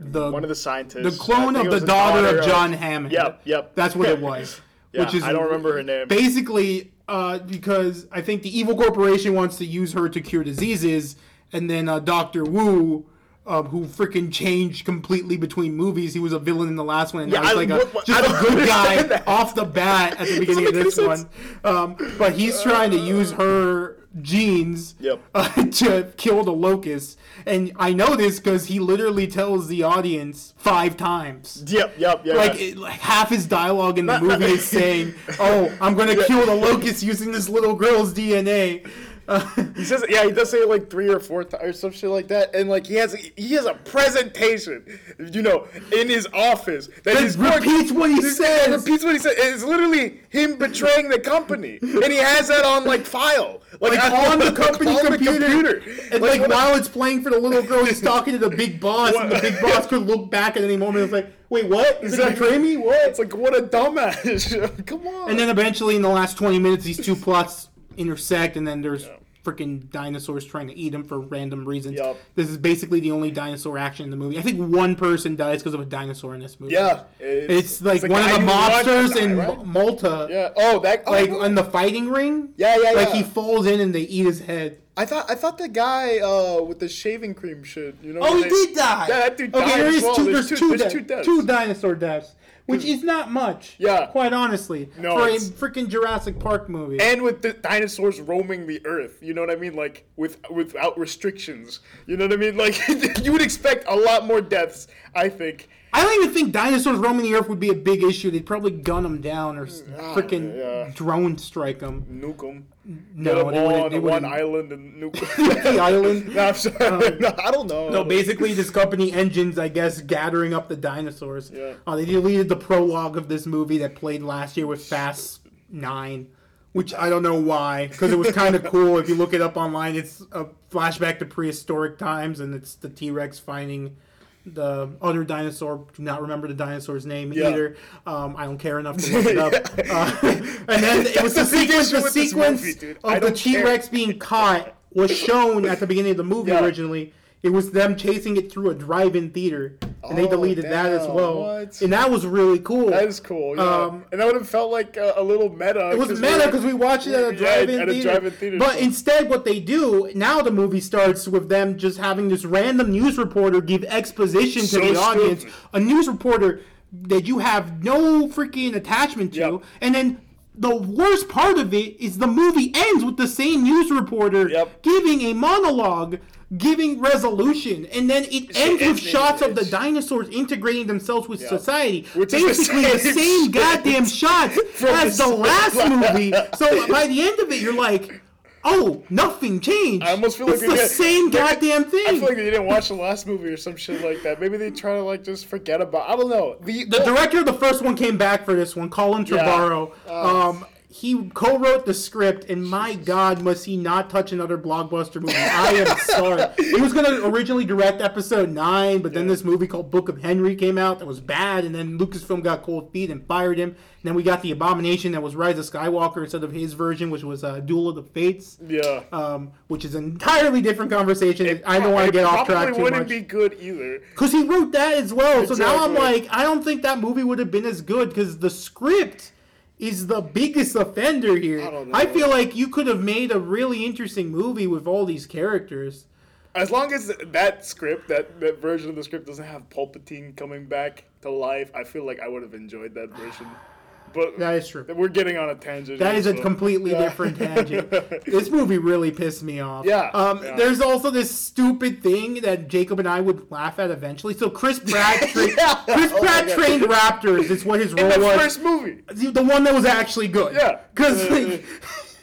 the One of the scientists. the clone of the was daughter, of John Hammond. Yep, yep. That's what it [LAUGHS] was. Yeah, which is I don't remember her name. Basically, uh, because I think the evil corporation wants to use her to cure diseases, and then uh, Doctor Wu. Uh, who freaking changed completely between movies? He was a villain in the last one, and Yeah, now he's I- like a, what- just I a good guy that. off the bat at the [LAUGHS] beginning of this one. Um, but he's trying to use her genes Yep. uh, [LAUGHS] to kill the locust, and I know this because he literally tells the audience five times. Yep, yep, yeah. Like, it, like half his dialogue in the movie is saying, [LAUGHS] "Oh, I'm gonna kill the locust using this little girl's DNA." [LAUGHS] he says, yeah, he does say it like three or four times or some shit like that, and like he has he has a presentation, you know, in his office that repeats what he [LAUGHS] that says. Repeats what he said. It's literally him betraying the company, and he has that on like file, like on the [LAUGHS] company on the computer. And like, what a- while it's playing for the little girl, he's talking to the big boss, and the big boss could look back at any moment. It's like, wait, what? Is that betray me? What? It's like what a dumbass. Come on. And then eventually, in the last twenty minutes, these two plots intersect, and then there's freaking dinosaurs trying to eat him for random reasons. Yup. This is basically the only dinosaur action in the movie. I think one person dies because of a dinosaur in this movie. yeah, It's like one of the who wants to mobsters in right? Malta. Yeah. Oh, that. Like oh, in the fighting ring. Yeah, yeah, Like yeah. he falls in and they eat his head. I thought I thought the guy uh, with the shaving cream shit. You know. Oh, he they- did die. Yeah, that dude okay, died there is well. two. There's There's, two- two, there's two deaths. two dinosaur deaths, which is not much. Yeah. quite honestly, No, for a freaking Jurassic Park movie. and with the dinosaurs roaming the earth, you know what I mean? Like with without restrictions, you know what I mean? Like [LAUGHS] you would expect a lot more deaths, I think. I don't even think dinosaurs roaming the earth would be a big issue. They'd probably gun them down or s- freaking yeah. drone strike them. Nuke them. No, they all wouldn't. on They one wouldn't. island and nuke [LAUGHS] The island. [LAUGHS] no, I'm sorry. [LAUGHS] no, I don't know. No, basically, this company InGen's, I guess, gathering up the dinosaurs. Yeah. Uh, they deleted the prologue of this movie that played last year with Fast Nine, which I don't know why, because it was kind of cool. If you look it up online, it's a flashback to prehistoric times, and it's the T Rex finding the other dinosaur. Do not remember the dinosaur's name Yeah. either. Um, I don't care enough to [LAUGHS] look it up. Uh, and then it was the [LAUGHS] sequence. The sequence movie, of the T Rex being caught was shown at the beginning of the movie Yeah. originally. It was them chasing it through a drive-in theater, and they Oh, deleted that as well. what? And that was really cool. That is cool. Yeah. Um, and that would have felt like a, a little meta. it was meta because we watched it at a Yeah, drive-in a theater. drive-in theater, But instead, what they do now, the movie starts with them just having this random news reporter give exposition to So the audience. stupid. A news reporter that you have no freaking attachment to, Yep. and then. The worst part of it is the movie ends with the same news reporter Yep. giving a monologue, giving resolution, and then it ends with it's- shots of the dinosaurs integrating themselves with society. Which is the Basically, the same same goddamn shots [LAUGHS] as the last movie. So by the end of it, you're like, oh, nothing changed. I almost feel like it's the did- same [LAUGHS] goddamn thing. I feel like they didn't watch the last movie or some shit like that. Maybe they try to like just forget about. I don't know. The, the director of the first one came back for this one, Colin Yeah. Trevorrow. Oh. Um, he co-wrote the script, and my God, must he not touch another blockbuster movie? I am sorry. He was going to originally direct Episode Nine, but then this movie called Book of Henry came out that was bad, and then Lucasfilm got cold feet and fired him. And then we got the Abomination that was Rise of Skywalker instead of his version, which was uh, Duel of the Fates. yeah. um, which is an entirely different conversation. I don't want to get off track too much. probably wouldn't be good either. because he wrote that as well. So now I'm like, I don't think that movie would have been as good because the script is the biggest offender here. I. I feel like you could have made a really interesting movie with all these characters. As long as that script, that, that version of the script doesn't have Palpatine coming back to life, I feel like I would have enjoyed that version. [SIGHS] [SIGHS] But That is true. we're getting on a tangent. That is is a completely Yeah. different tangent. [LAUGHS] this movie really pissed me off. Yeah, Um, yeah. There's also this stupid thing that Jacob and I would laugh at eventually. So Chris [LAUGHS] Pratt, tra- Yeah. Chris Oh Pratt trained Raptors. Is what his role was. In the was. first movie. the, one that was actually good. Yeah. [LAUGHS] because Uh, like,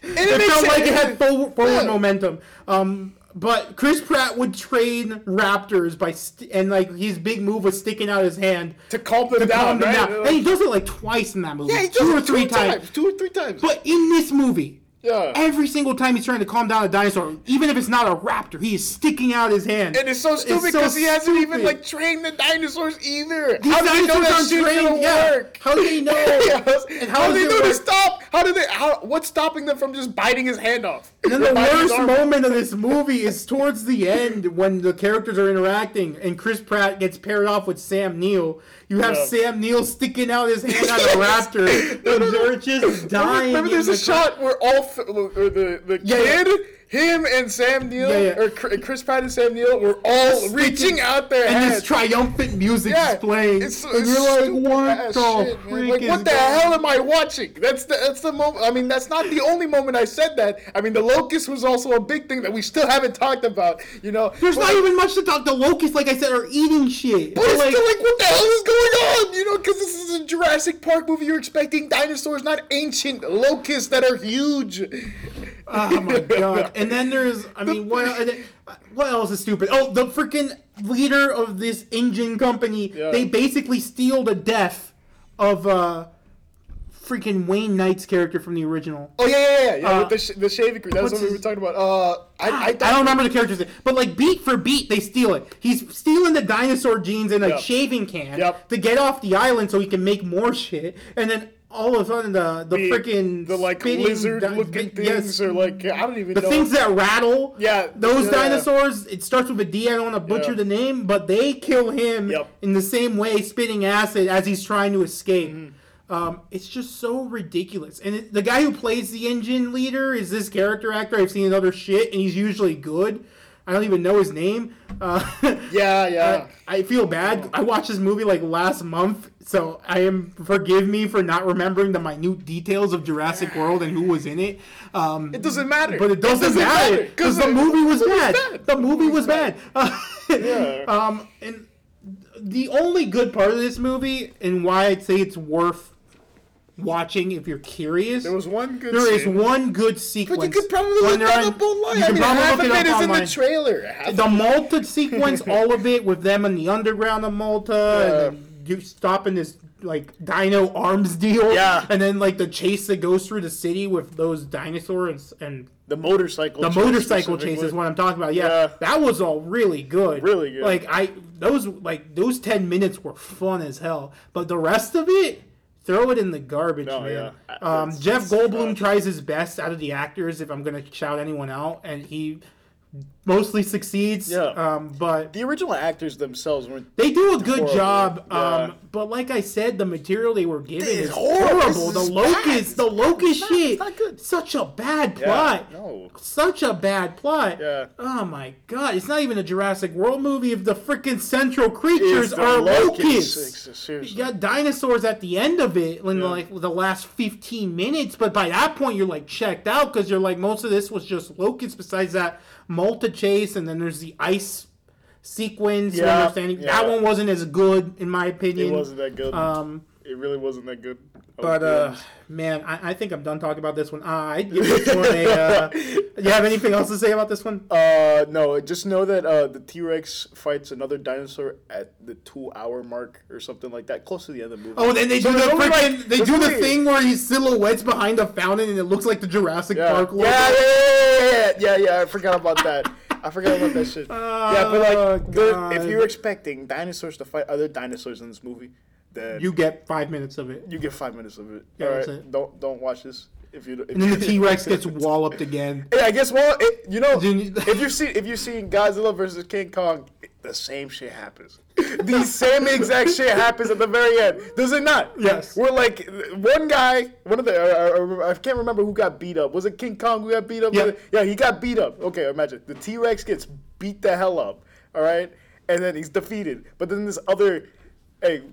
it makes felt like it had forward, forward Yeah. momentum. Um, but Chris Pratt would train raptors by st- and like his big move was sticking out his hand to calm them to down, calm them right? down. And he does it like twice in that movie, yeah, he two or three two times. Two or three times. But in this movie, yeah. every single time he's trying to calm down a dinosaur, even if it's not a raptor, he is sticking out his hand. And it's so stupid so because he hasn't even like trained the dinosaurs either. These how do they know that shit's gonna yeah. work? How do they [LAUGHS] know? And how, how do they know to stop? How do they? How? What's stopping them from just biting his hand off? And then the worst moment of this movie is towards the end when the characters are interacting and Chris Pratt gets paired off with Sam Neill. You have Yeah. Sam Neill sticking out his hand at a [LAUGHS] raptor and they're just dying. Remember, there's in a the shot where all or the the Yeah, yeah. Him and Sam Neill, Yeah, yeah. or Chris Pratt and Sam Neill, were all reaching out their and hands. this triumphant music Yeah, is playing. it's, and it's you're like, what the shit, freak Like, what the going hell am I watching? That's the that's the moment. I mean, that's not the only moment I said that. I mean, the locust was also a big thing that we still haven't talked about. You know, There's But- not even much to talk. The locusts, like I said, are eating shit. But They're it's like, still like, what the hell is going on? You know, because this is a Jurassic Park movie. You're expecting dinosaurs, not ancient locusts that are huge. Oh my [LAUGHS] god! And then there's, I mean, what what else is stupid? Oh, the freaking leader of this InGen company. Yeah. They basically steal the death of uh, freaking Wayne Knight's character from the original. Oh yeah, yeah, yeah, yeah. Uh, with the, sh- the shaving cream. That's what we were talking about. Uh, I, I, I don't remember the character's name, but like beat for beat, they steal it. He's stealing the dinosaur genes in a Yep. shaving can Yep. to get off the island so he can make more shit, and then all of a sudden the the, The- freaking the like spitting lizard di- looking yes, things or like I don't even the know. things that rattle. Yeah, those yeah. dinosaurs. It starts with a D. I don't want to butcher Yeah. the name, but they kill him Yep. in the same way, spitting acid as he's trying to escape. Mm-hmm. Um, it's just so ridiculous. And it, the guy who plays the InGen leader is this character actor I've seen in other shit, and he's usually good. I don't even know his name. Uh, [LAUGHS] yeah, yeah. I, I feel bad. I watched this movie like last month, so I am forgive me for not remembering the minute details of Jurassic World and who was in it. Um, it doesn't matter. but it doesn't, matter because the it- movie was bad. The movie was bad. [LAUGHS] Yeah. Um, and the only good part of this movie, and why I'd say it's worth watching if you're curious, There was one good. there is scene. one good sequence. But you could probably look that up online. You I mean, probably half look of it it up in the trailer. Half The Malta [LAUGHS] sequence, all of it with them in the underground of Malta, and then you stopping this like dino arms deal, Yeah. and then like the chase that goes through the city with those dinosaurs and the motorcycle. the chase motorcycle chase is what I'm talking about. Yeah, Yeah. that was all really good. Really good. Like I those like those ten minutes were fun as hell, but the rest of it. Throw it in the garbage, No, man. yeah. Um, Jeff Goldblum tries his best out of the actors. If I'm gonna shout anyone out, and he mostly succeeds. Yeah. Um, but The original actors themselves weren't. they do a good Horrible. job. Yeah. Um, but like I said, the material they were given It's is horrible. The is locust, the locust not- shit, it's not good. such a bad Yeah, plot. no. Such a bad plot. Yeah. Oh my god! It's not even a Jurassic World movie if the freaking central creatures are locusts. locusts. Seriously. You got dinosaurs at the end of it in Yeah. like the last 15 minutes, but by that point you're like checked out because you're like most of this was just locusts. Besides that Malta chase, and then there's the ice sequence. Yeah, yeah. That one wasn't as good in my opinion. It wasn't that good. Um, it really wasn't that good. I but uh, man, I, I think I'm done talking about this one. Uh, I'd give this one a. Uh, [LAUGHS] you have anything else to say about this one? Uh, no, just know that uh, the T Rex fights another dinosaur at the two hour mark or something like that, close to the end of the movie. Oh, then they So do the freaking. like- they do the thing where he silhouettes behind a fountain and it looks like the Jurassic Yeah. Park logo. Yeah, yeah, yeah, yeah, yeah, I forgot about that. I forgot about that shit. yeah, but [LAUGHS] Oh, like, the, if you're expecting dinosaurs to fight other dinosaurs in this movie, then You get five minutes of it. you get five minutes of it. Yeah, All right, it. don't don't watch this if you. If And then the T Rex gets [LAUGHS] walloped again. Yeah, I guess. Well, it, you know, [LAUGHS] if you've seen if you've seen Godzilla versus King Kong, the same shit happens. [LAUGHS] The same exact shit happens at the very end, does it not? Yes. We're like one guy, one of the uh, uh, I can't remember who got beat up. Was it King Kong who got beat up? Yeah. Yeah, he got beat up. Okay, imagine the T Rex gets beat the hell up. All right, and then he's defeated. But then this other, hey,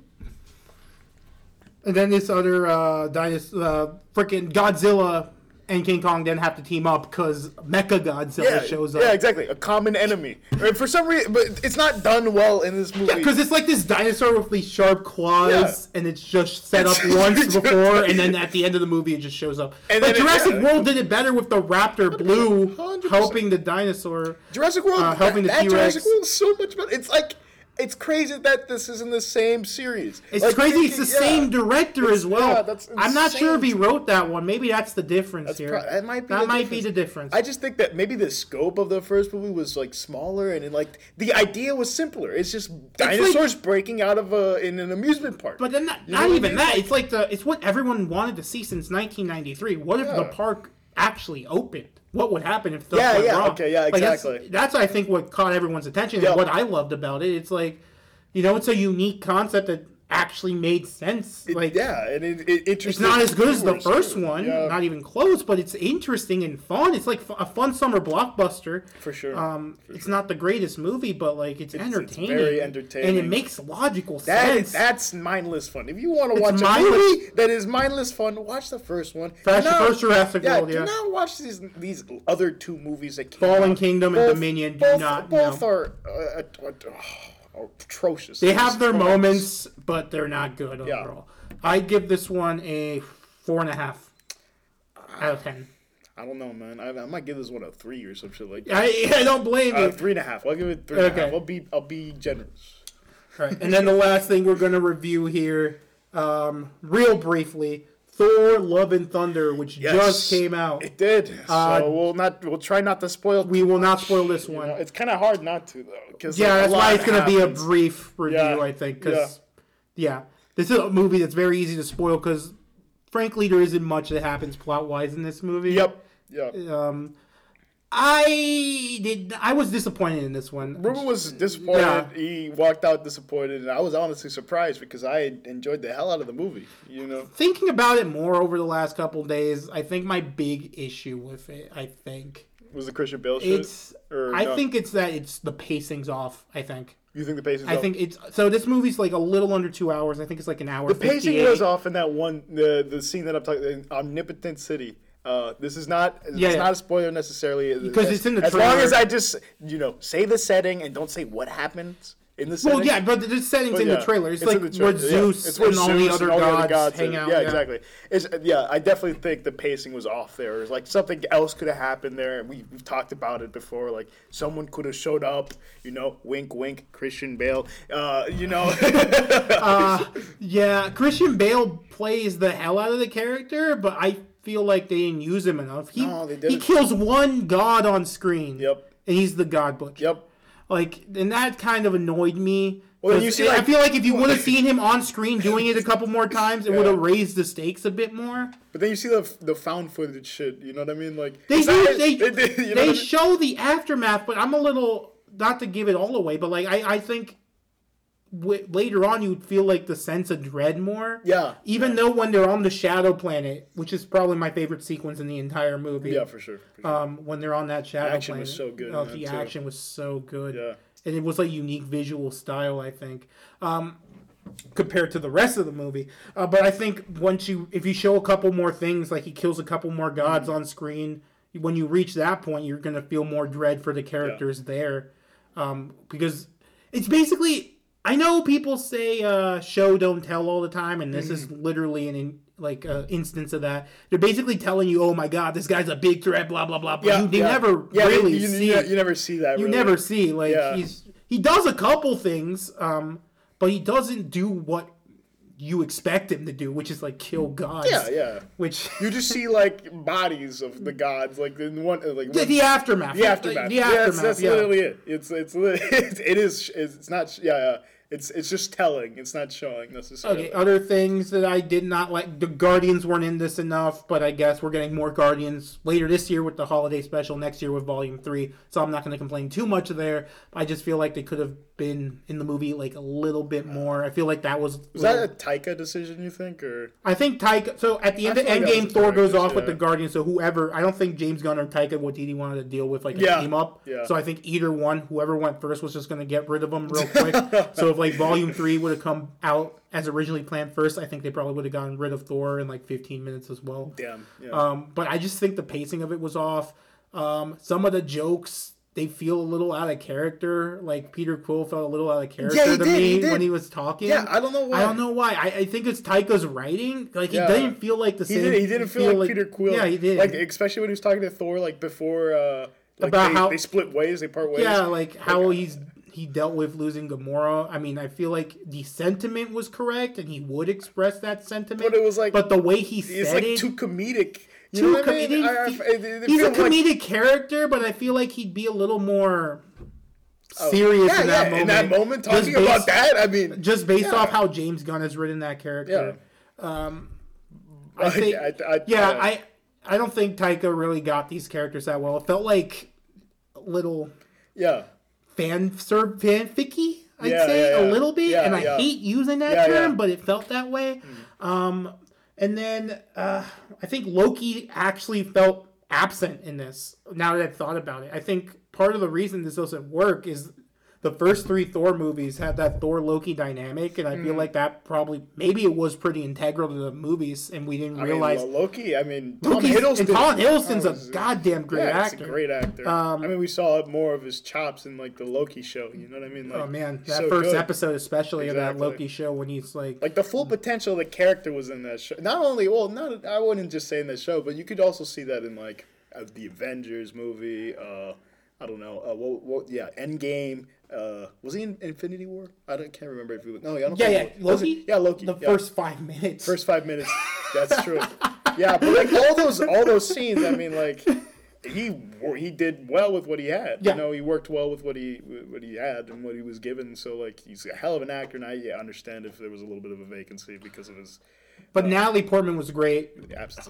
And then this other uh, dinosaur, uh, freaking Godzilla and King Kong then have to team up because Mecha Godzilla yeah, shows up. yeah, exactly, a common enemy. And for some reason, but it's not done well in this movie. Because it's like this dinosaur with these sharp claws, and it's just set up [LAUGHS] once before, and then at the end of the movie, it just shows up. And but then it- Jurassic yeah. World did it better with the Raptor Blue 100%. helping the dinosaur. Jurassic World, Uh, helping that, the T-Rex. Jurassic World is so much better. It's like, it's crazy that this is in the same series. It's Like, crazy. It's the yeah. same director as well. yeah, that's I'm not sure if he wrote that one. Maybe that's the difference That's here. pro- that might be that the might be difference. the difference. I just think that maybe the scope of the first movie was like smaller, and it, like the idea was simpler. It's just dinosaurs breaking out of a in an amusement park. But then not, You know not what I even mean? that. It's like the it's what everyone wanted to see since 1993. What if the park actually opened? What would happen if stuff Yeah, went yeah, wrong? okay, yeah, Like, that's- exactly. that's, I think what caught everyone's attention Yeah. and what I loved about it. It's like, you know, it's a unique concept that actually made sense. It- like yeah, and it, it It's not as good as the first too. one, Yeah, not even close, but it's interesting and fun. It's like f- a fun summer blockbuster. for sure. Um, it's not the greatest movie, but like it's, it's entertaining, very entertaining, and it makes logical That, sense. that's mindless fun. If you want to It's watch a movie that is mindless fun, watch the first one. Do not- first Jurassic yeah, World, do not watch these these other two movies that came Fallen out. Kingdom and Dominion do not, Both no. are uh, uh, uh, atrocious. They have their moments, but they're not good Yeah. overall. I'd give this one a four and a half out of ten. I don't know, man. I, I might give this one a three or some shit like that. I, I don't blame Uh, you. three and a half. I'll give it three and a half. Okay. I'll be I'll be generous. Right. And then the last thing we're going to review here, um, real briefly, Thor: Love and Thunder, which Yes. just came out. It did. Uh, so we'll not we'll try not to spoil. We will not spoil this you one. know, it's kind of hard not to though. Cause yeah, like, that's why it's going to be a brief review, Yeah. I think. Because, yeah. yeah, this is a movie that's very easy to spoil because, frankly, there isn't much that happens plot wise in this movie. Yep. Yep. Um, I did. I was disappointed in this one. Ruben was disappointed. Yeah. He walked out disappointed, and I was honestly surprised because I enjoyed the hell out of the movie. You know. Thinking about it more over the last couple days, I think my big issue with it, I think Was the Christian Bale shit? it's. Or I no? think it's that it's the pacing's off. I think. you think the pacing. I think it's so. This movie's like a little under two hours. I think it's like an hour. the pacing 58. was off in that one the the scene that I'm talking Omnipotent City. Uh, this is not it's Yeah, yeah. not a spoiler necessarily Because As- it's in the trailer. as long as I just you know say the setting and don't say what happens in the setting. Well, yeah, but the setting's But in yeah, the trailer. It's, in like the where yeah. Zeus It's where and all the other all the gods, hang out. Yeah, exactly. It's, yeah, I definitely think the pacing was off there. It's like something else could have happened there. We, we've talked about it before. Like someone could have showed up. You know, wink, wink, Christian Bale. Uh, you know, [LAUGHS] Uh, [LAUGHS] yeah, Christian Bale plays the hell out of the character, but I feel like they didn't use him enough. He No, they he kills one god on screen. Yep. And he's the god butcher. yep. Like, and that kind of annoyed me. Well, you see, I feel like if you would have seen him on screen doing it a couple more [LAUGHS] times, it would have raised the stakes a bit more. But then you see the the found footage shit. You know what I mean? Like They do. not- They, [LAUGHS] you know they, what I mean? show the aftermath, but I'm a little not to give it all away, but like I, I think w- later on you'd feel like the sense of dread more. Yeah. Even though when they're on the shadow planet, which is probably my favorite sequence in the entire movie. Yeah, for sure. For sure. Um, when they're on that shadow Planet. the action planet, was so good Oh, the too. action was so good. yeah. and it was like unique visual style i think um compared to the rest of the movie uh, but i think once you if you show a couple more things like he kills a couple more gods on screen when you reach that point you're going to feel more dread for the characters there um because it's basically i know people say uh show don't tell all the time and this is Mm-hmm. literally an in, like uh, instance of that they're basically telling you oh my god this guy's a big threat blah blah blah but Yeah, you, they yeah. never yeah, really you, you, see you, you never see that. you really. never see like Yeah. he's he does a couple things um but he doesn't do what you expect him to do which is like kill gods Yeah, yeah. which You just see like bodies of the gods, like in one, like the, one- the aftermath the aftermath. the yeah, aftermath that's, that's yeah. literally it. It's it's [LAUGHS] it is it's not yeah, yeah. It's it's just telling. It's not showing necessarily. Okay, other things that I did not like. The Guardians weren't in this enough, but I guess we're getting more Guardians later this year with the holiday special, next year with Volume 3. So I'm not going to complain too much there. I just feel like they could have been in the movie like a little bit more. I feel like that was. Was that a Taika decision? You think or I think Taika. So at the end I of like Endgame, Thor goes off with the Guardians. So whoever, I don't think James Gunn or Taika Waititi wanted to deal with like a Yeah, team up. yeah. So I think either one, whoever went first, was just going to get rid of them real quick. [LAUGHS] so if like Volume Three would have come out as originally planned first, I think they probably would have gotten rid of Thor in like 15 minutes as well. damn? Yeah. Um, but I just think the pacing of it was off. Um, some of the jokes they feel a little out of character. Like Peter Quill felt a little out of character he to did, he me did. when he was talking. yeah, I don't know why. I don't know why. I, I think it's Taika's writing. Like he Yeah. didn't feel like the He same. did. He didn't feel, like, Peter Quill. Yeah, he did. Like especially when he was talking to Thor, like before. Uh, like About they, how- they split ways. They part ways. yeah, like how he's he dealt with losing Gamora. I mean, I feel like the sentiment was correct, and he would express that sentiment. But it was like but the way he said it's said like it, too comedic. You too know what com- I mean? didn't I- I- fe- it- it he's a feels like- comedic character, but I feel like he'd be a little more Oh, serious yeah, in that yeah, moment. In that moment, Just talking based- about that, I mean, just based Yeah. off how James Gunn has written that character. Um, [LAUGHS] I think, yeah, I I don't think Taika really got these characters that well. It felt like a little yeah, fan ser- fanficky, I'd say a little bit, and I hate using that term, but it felt that way. Um, and then uh, I think Loki actually felt absent in this. Now that I've thought about it, I think part of the reason this doesn't work is the first three Thor movies had that Thor Loki dynamic, and I Hmm. feel like that probably maybe it was pretty integral to the movies, and we didn't I mean, realize. Lo- Loki. I mean, Tom Loki's, Hiddleston. and Tom Hiddleston's Oh, a goddamn great yeah, actor. He's a great actor. Um, I mean, we saw more of his chops in like the Loki show. You know what I mean? Like, Oh man, that so first good. episode, especially of that Loki show, when he's like, Like the full potential of the character was in that show. Not only, well, not I wouldn't just say in the show, but you could also see that in like uh, the Avengers movie. Uh, I don't know. Uh, what, what, yeah, Endgame. Uh, was he in Infinity War? I don't, can't remember if he was. No, I don't Yeah, yeah. Was Loki. Yeah, Loki. The yeah. first five minutes. First five minutes. That's [LAUGHS] true. yeah, but like all those all those scenes, I mean, like he he did well with what he had. Yeah. You know, he worked well with what he what he had and what he was given. So like he's a hell of an actor, and I yeah, understand if there was a little bit of a vacancy because of his But Natalie Portman was great.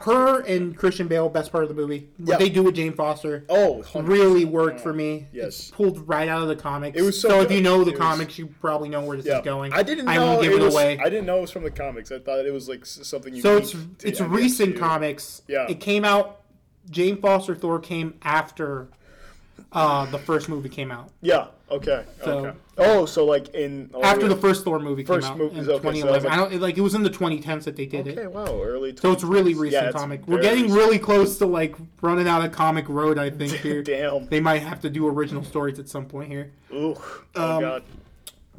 Her and Christian Bale, best part of the movie. What Yeah. they do with Jane Foster oh, 100%. really worked for me. Yes. It's pulled right out of the comics. It was so if good. you know the It was- comics, you probably know where this Yeah. is going. I didn't know I won't give it, was, away. I didn't know it was from the comics. I thought it was like something unique. so it's it's recent comics. Yeah. It came out. Jane Foster Thor came after uh, the first movie came out. Yeah. Okay. So- okay. Oh, so like in oh, After yeah. the first Thor movie First came out movie- in okay, so 2011. like- I don't it- like it was in the 2010s that they did Okay. it. Okay. Wow. Early. So it's really recent Yeah, it's comic. We're getting recent. really close to like running out of comic road. I think [LAUGHS] here. Damn. They might have to do original stories at some point here. Ooh. Oh Um, god.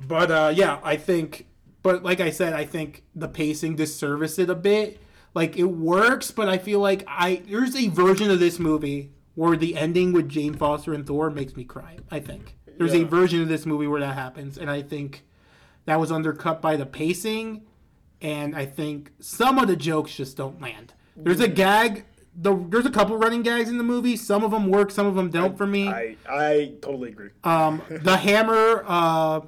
But uh, yeah, I think. But like I said, I think the pacing disserviced it a bit. Like it works, but I feel like I there's a version of this movie where the ending with Jane Foster and Thor makes me cry. I think there's a version of this movie where that happens, and I think that was undercut by the pacing, and I think some of the jokes just don't land. There's a gag. The, there's a couple running gags in the movie. Some of them work, some of them don't for me. I I totally agree. Um, the [LAUGHS] hammer, uh,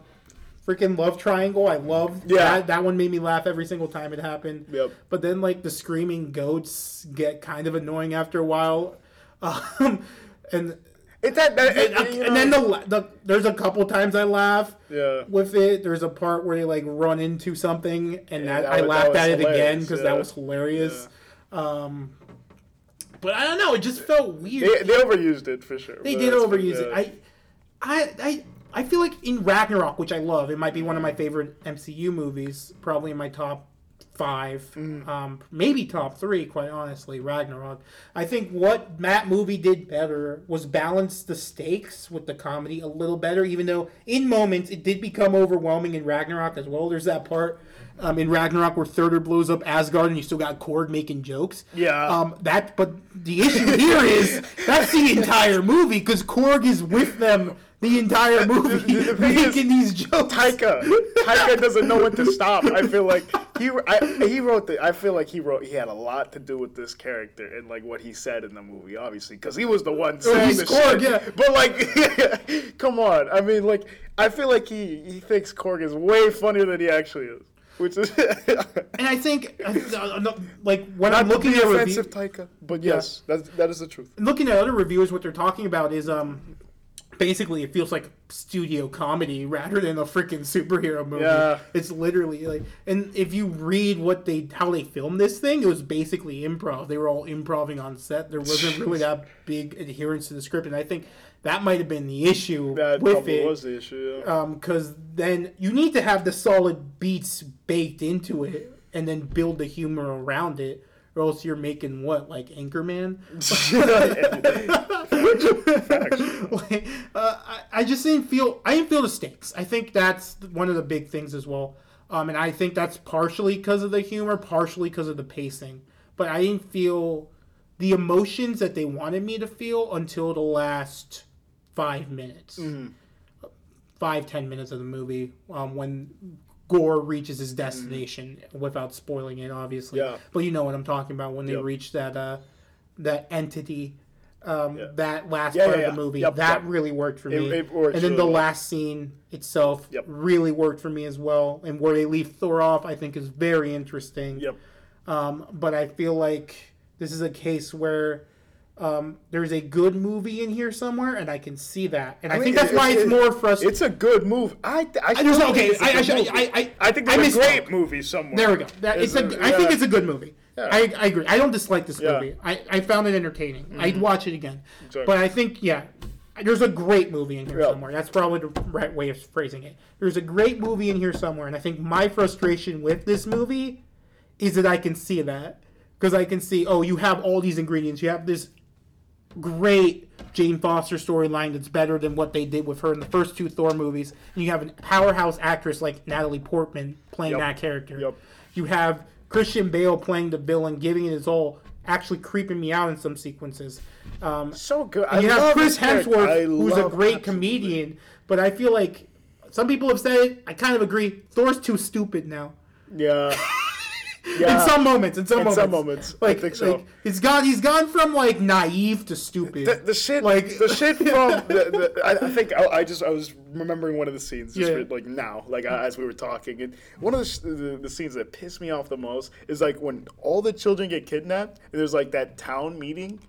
freaking love triangle. I love Yeah. that. That one made me laugh every single time it happened. Yep. But then like the screaming goats get kind of annoying after a while. Um, and It that, that it- and, you and then the, the there's a couple times I laugh yeah. with it. There's a part where they like run into something, and Yeah, that, that I was- laughed was at it again because yeah. that was hilarious. Um, but I don't know. It just felt weird. They, they overused it for sure. They did that's- overuse it. I, I, I, I feel like in Ragnarok, which I love, it might be one of my favorite MCU movies, probably in my top five, Mm. um, maybe top three, quite honestly. Ragnarok. I think what Matt movie did better was balance the stakes with the comedy a little better, even though in moments it did become overwhelming in Ragnarok as well. There's that part. Um, in Ragnarok, where Surtur blows up Asgard, and you still got Korg making jokes. Yeah. Um, that, but the issue here is that's the entire movie because Korg is with them the entire movie the thing is, making these jokes. Taika, Taika doesn't know when to stop. I feel like he, I, he wrote the. I feel like he wrote. He had a lot to do with this character and like what he said in the movie, obviously, because he was the one saying he's the Korg, shit. yeah. But like, [LAUGHS] come on. I mean, like, I feel like he he thinks Korg is way funnier than he actually is, which is And I think, like when not I'm looking at be review, Taika. But yes, that's that is the truth. looking at other reviewers, what they're talking about is um, basically it feels like studio comedy rather than a freaking superhero movie. Yeah. It's literally like, and if you read what they how they filmed this thing, it was basically improv. They were all improving on set. There wasn't really that big adherence to the script, and I think that might have been the issue That with probably it. was the issue. Yeah. because then you need to have the solid beats baked into it and then build the humor around it or else you're making what like anchorman like, [LAUGHS] uh, I, I just didn't feel i didn't feel the stakes i think that's one of the big things as well um, and i think that's partially because of the humor partially because of the pacing but i didn't feel the emotions that they wanted me to feel until the last five minutes five ten minutes of the movie um, when Gorr reaches his destination without spoiling it, obviously. Yeah. But you know what I'm talking about when they Yep. reach that uh, that entity. Um, Yeah. That last Yeah, part yeah, of the movie Yep, that yep. really worked for It- me, it works and then really the well. last scene itself really worked for me as well. And where they leave Thor off, I think, is very interesting. Yep. Um, but I feel like this is a case where um, there's a good movie in here somewhere, and I can see that, and I, mean, think that's it- why it- it's more frustrating. It's a good move. I, th- I, I still okay. a I, I, movie. I, I, I think there's a misspoke. great movie somewhere. There we go. That, it's a, a- I think it's a good movie. Yeah. I, I agree. I don't dislike this Yeah. Mm-hmm. movie. I, I found it entertaining. I'd watch it again. Exactly. But I think yeah, there's a great movie in here Yeah. somewhere. That's probably the right way of phrasing it. There's a great movie in here somewhere, and I think my frustration with this movie is that I can see that because I can see oh you have all these ingredients. You have this great Jane Foster storyline that's better than what they did with her in the first two Thor movies. And you have a powerhouse actress like Natalie Portman playing Yep. that character. Yep. You have Christian Bale playing the villain, giving it his all actually creeping me out in some sequences. Um, So good. and you I have love Chris his character. Hemsworth, who's a great absolutely. comedian, but I feel like some people have said it. I kind of agree. Thor's too stupid now. Yeah. [LAUGHS] Yeah. in some moments, in some In moments, some moments, I like, think so. like, he's gone. He's gone from like naive to stupid. the, the shit, Like- the shit [LAUGHS] from the, the, I, I think I, I just I was remembering one of the scenes just Yeah. for, like now, like as we were talking, and one of the, the the scenes that pissed me off the most is like when all the children get kidnapped and there's like that town meeting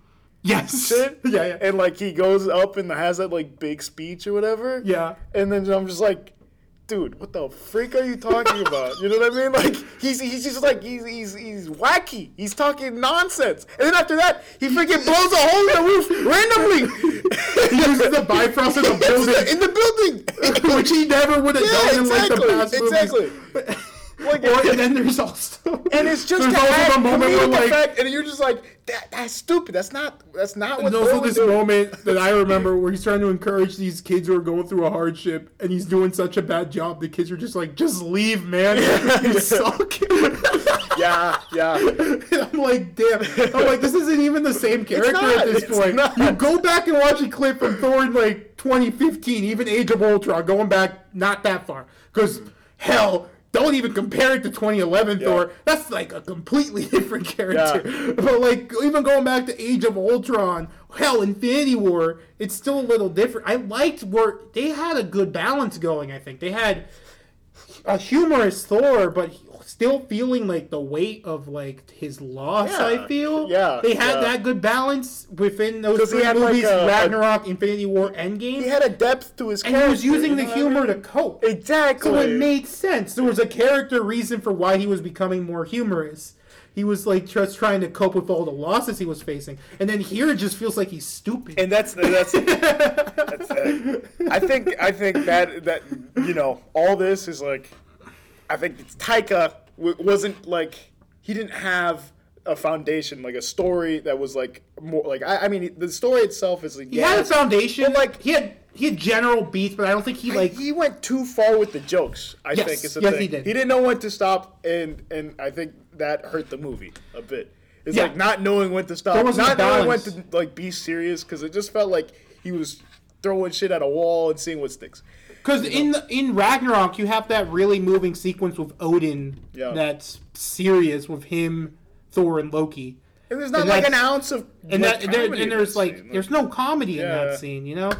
yes. shit, [LAUGHS] Yeah, yeah. and like he goes up and has that like big speech or whatever, Yeah. and then I'm just like. Dude, what the freak are you talking about? You know what I mean? Like he's he's just like he's he's he's wacky. He's talking nonsense, and then after that, he freaking blows a hole in the roof randomly. [LAUGHS] He uses the Bifrost in the [LAUGHS] building. in the building. [LAUGHS] which he never would have Yeah, done in like the exactly, past exactly. Like, Or, and then there's also and it's just there's also the moment where like effect, and you're just like, that, that's stupid. That's not. That's not what. there's also this do." moment that I remember where he's trying to encourage these kids who are going through a hardship, and he's doing such a bad job. The kids are just like, "Just leave, man. [LAUGHS] You suck." [LAUGHS] Yeah, yeah. [LAUGHS] I'm like, damn. I'm like, this isn't even the same character not, at this point. not. You go back and watch a clip from Thor in like 2015, even Age of Ultron, going back not that far. Because, hell, don't even compare it to 2011 Thor. That's like a completely [LAUGHS] different character. But, like, even going back to Age of Ultron, hell, Infinity War, it's still a little different. I liked where they had a good balance going, I think. They had a humorous Thor, but still feeling like the weight of like his loss. Yeah, I feel. yeah, They had yeah. that good balance within those three had, like, movies: a- a- Ragnarok, Infinity War, Endgame. He had a depth to his and character. he was using the what I humor mean? to cope. Exactly. So it made sense. There was a character reason for why he was becoming more humorous. He was like just trying to cope with all the losses he was facing, and then here it just feels like he's stupid. and that's that's, that's uh, I think I think that that you know all this is like I think it's Taika w- wasn't like he didn't have a foundation like a story that was like more like I, I mean the story itself is like he had a foundation. but, like- he had he had general beats, but I don't think he like he went too far with the jokes. I Yes, think is the yes, thing. he did. He didn't know when to stop, and and I think that hurt the movie a bit. It's Yeah. like not knowing when to stop, not knowing when to like be serious, because it just felt like he was throwing shit at a wall and seeing what sticks. Because in the, in Ragnarok, you have that really moving sequence with Odin Yeah. that's serious with him, Thor, and Loki. And there's not And like an ounce of And that there, and there's like scene. there's no comedy in that scene, you know.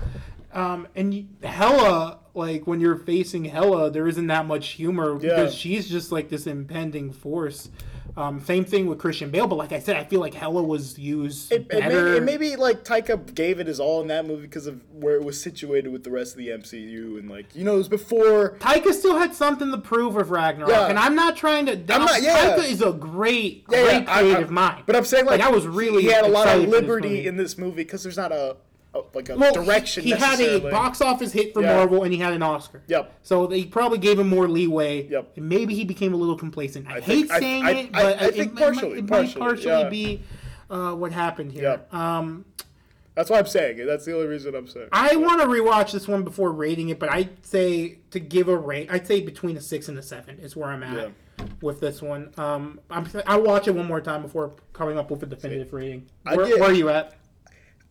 Um, and you- Hela, like when you're facing Hela, there isn't that much humor because she's just like this impending force. Um, same thing with Christian Bale, but like I said, I feel like Hela was used It, better. maybe, it maybe like Taika gave it his all in that movie because of where it was situated with the rest of the MCU and like you know it was before Taika still had something to prove with Ragnarok, Yeah. and I'm not trying to. I'm not- yeah. Taika is a great, Yeah, great yeah, I- creative I- mind. But I'm saying like, I was really he had a lot of for this liberty in this movie because there's not a, a like a well, direction. He, he had a box office hit for Yeah. Marvel, and he had an Oscar. Yep. So they probably gave him more leeway. Yep. And maybe he became a little complacent. I, think- hate I- saying I- it, I- but I it, think it partially- might, it partially, might partially yeah. be uh, what happened here. Yep. Um, That's why I'm saying it. That's the only reason I'm saying. I want to rewatch this one before rating it, but I'd say to give a rate, I'd say between a six and a seven is where I'm at with this one. Um, I'm, I'll watch it one more time before coming up with a definitive rating. Where, get- where are you at?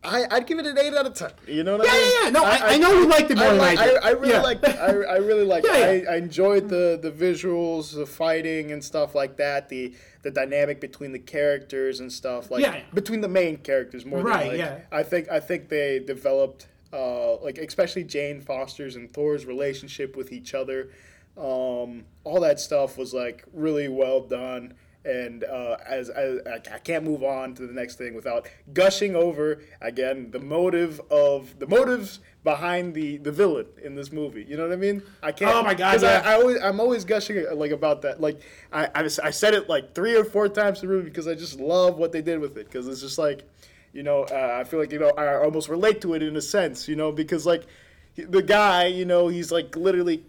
I, I'd give it an eight out of ten. You know what Yeah, I mean? yeah, yeah. No, I, I, know you liked it more I, than I did. I, I really Yeah. like. I, I really like. [LAUGHS] Yeah, yeah. I, I enjoyed the the visuals, the fighting and stuff like that. The the dynamic between the characters and stuff like Yeah, yeah. between the main characters more Right, than like. yeah. I think I think they developed uh like especially Jane Foster's and Thor's relationship with each other. Um, all that stuff was like really well done. And uh, as, as I I can't move on to the next thing without gushing over again the motive of the motives behind the the villain in this movie. You know what I mean? I can't. Oh my God, yeah. I, I always I'm always gushing like about that. Like I I, I said it like three or four times movie because I just love what they did with it because it's just like, you know, uh, I feel like you know I almost relate to it in a sense. You know because like the guy, you know, he's like literally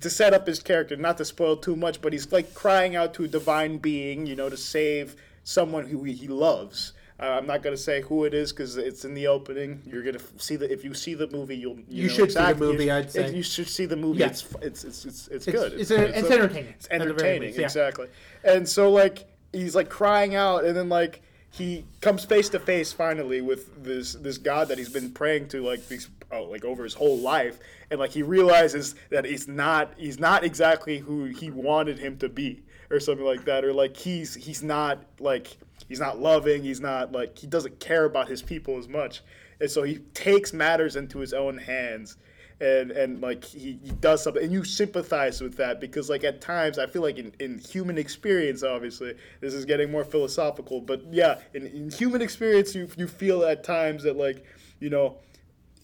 to set up his character, not to spoil too much, but he's like crying out to a divine being, you know, to save someone who he loves. Uh, I'm not gonna say who it is because it's in the opening. You're gonna f- see the if you see the movie, you'll you, You know should see the movie, you- I'd say. You should see the movie. Yeah. It's, it's it's it's it's It's- good. it's it's entertaining, It's at the very entertaining, least, yeah. exactly. And so like he's like crying out, and then like he comes face to face finally with this this god that he's been praying to like these oh, like over his whole life, and like he realizes that he's not he's not exactly who he wanted him to be, or something like that, or like he's he's not like he's not loving, he's not like he doesn't care about his people as much, and so he takes matters into his own hands and and like he, he does something and you sympathize with that because like at times i feel like in, in human experience obviously this is getting more philosophical but yeah in, in human experience you, you feel at times that like you know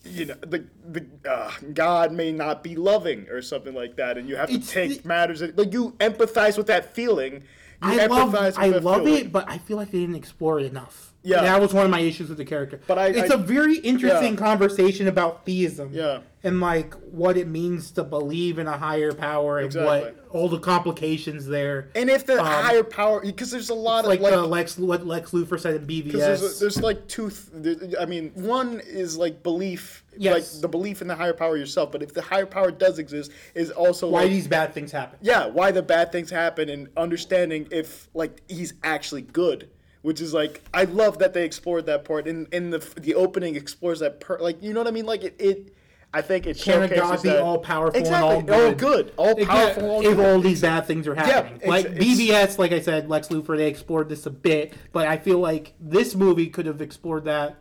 you know the the uh, God may not be loving or something like that, and you have to It's take the- matters like you empathize with that feeling. You I love, with I that love feeling. it, but I feel like they didn't explore it enough. Yeah. that was one of my issues with the character. But I- it's I- a very interesting Yeah. conversation about theism. Yeah. and like what it means to believe in a higher power and Exactly. what all the complications there. And if the Um, higher power, because there's a lot of like the Lex, what Lex Luthor said in BVS. There's, there's like two. Th- I mean, one is like belief, Yes. like the belief in the higher power yourself. But if the higher power does exist, is also why like, these bad things happen. yeah, why the bad things happen, and understanding if like he's actually good. Which is like I love that they explored that part, and in the the opening explores that per like you know what I mean. Like it, it I think it Can a showcases god be that all powerful exactly and all good? all It powerful, all if good. all these bad things are happening. it's- like it's- BVS, like I said, Lex Luthor, they explored this a bit, but I feel like this movie could have explored that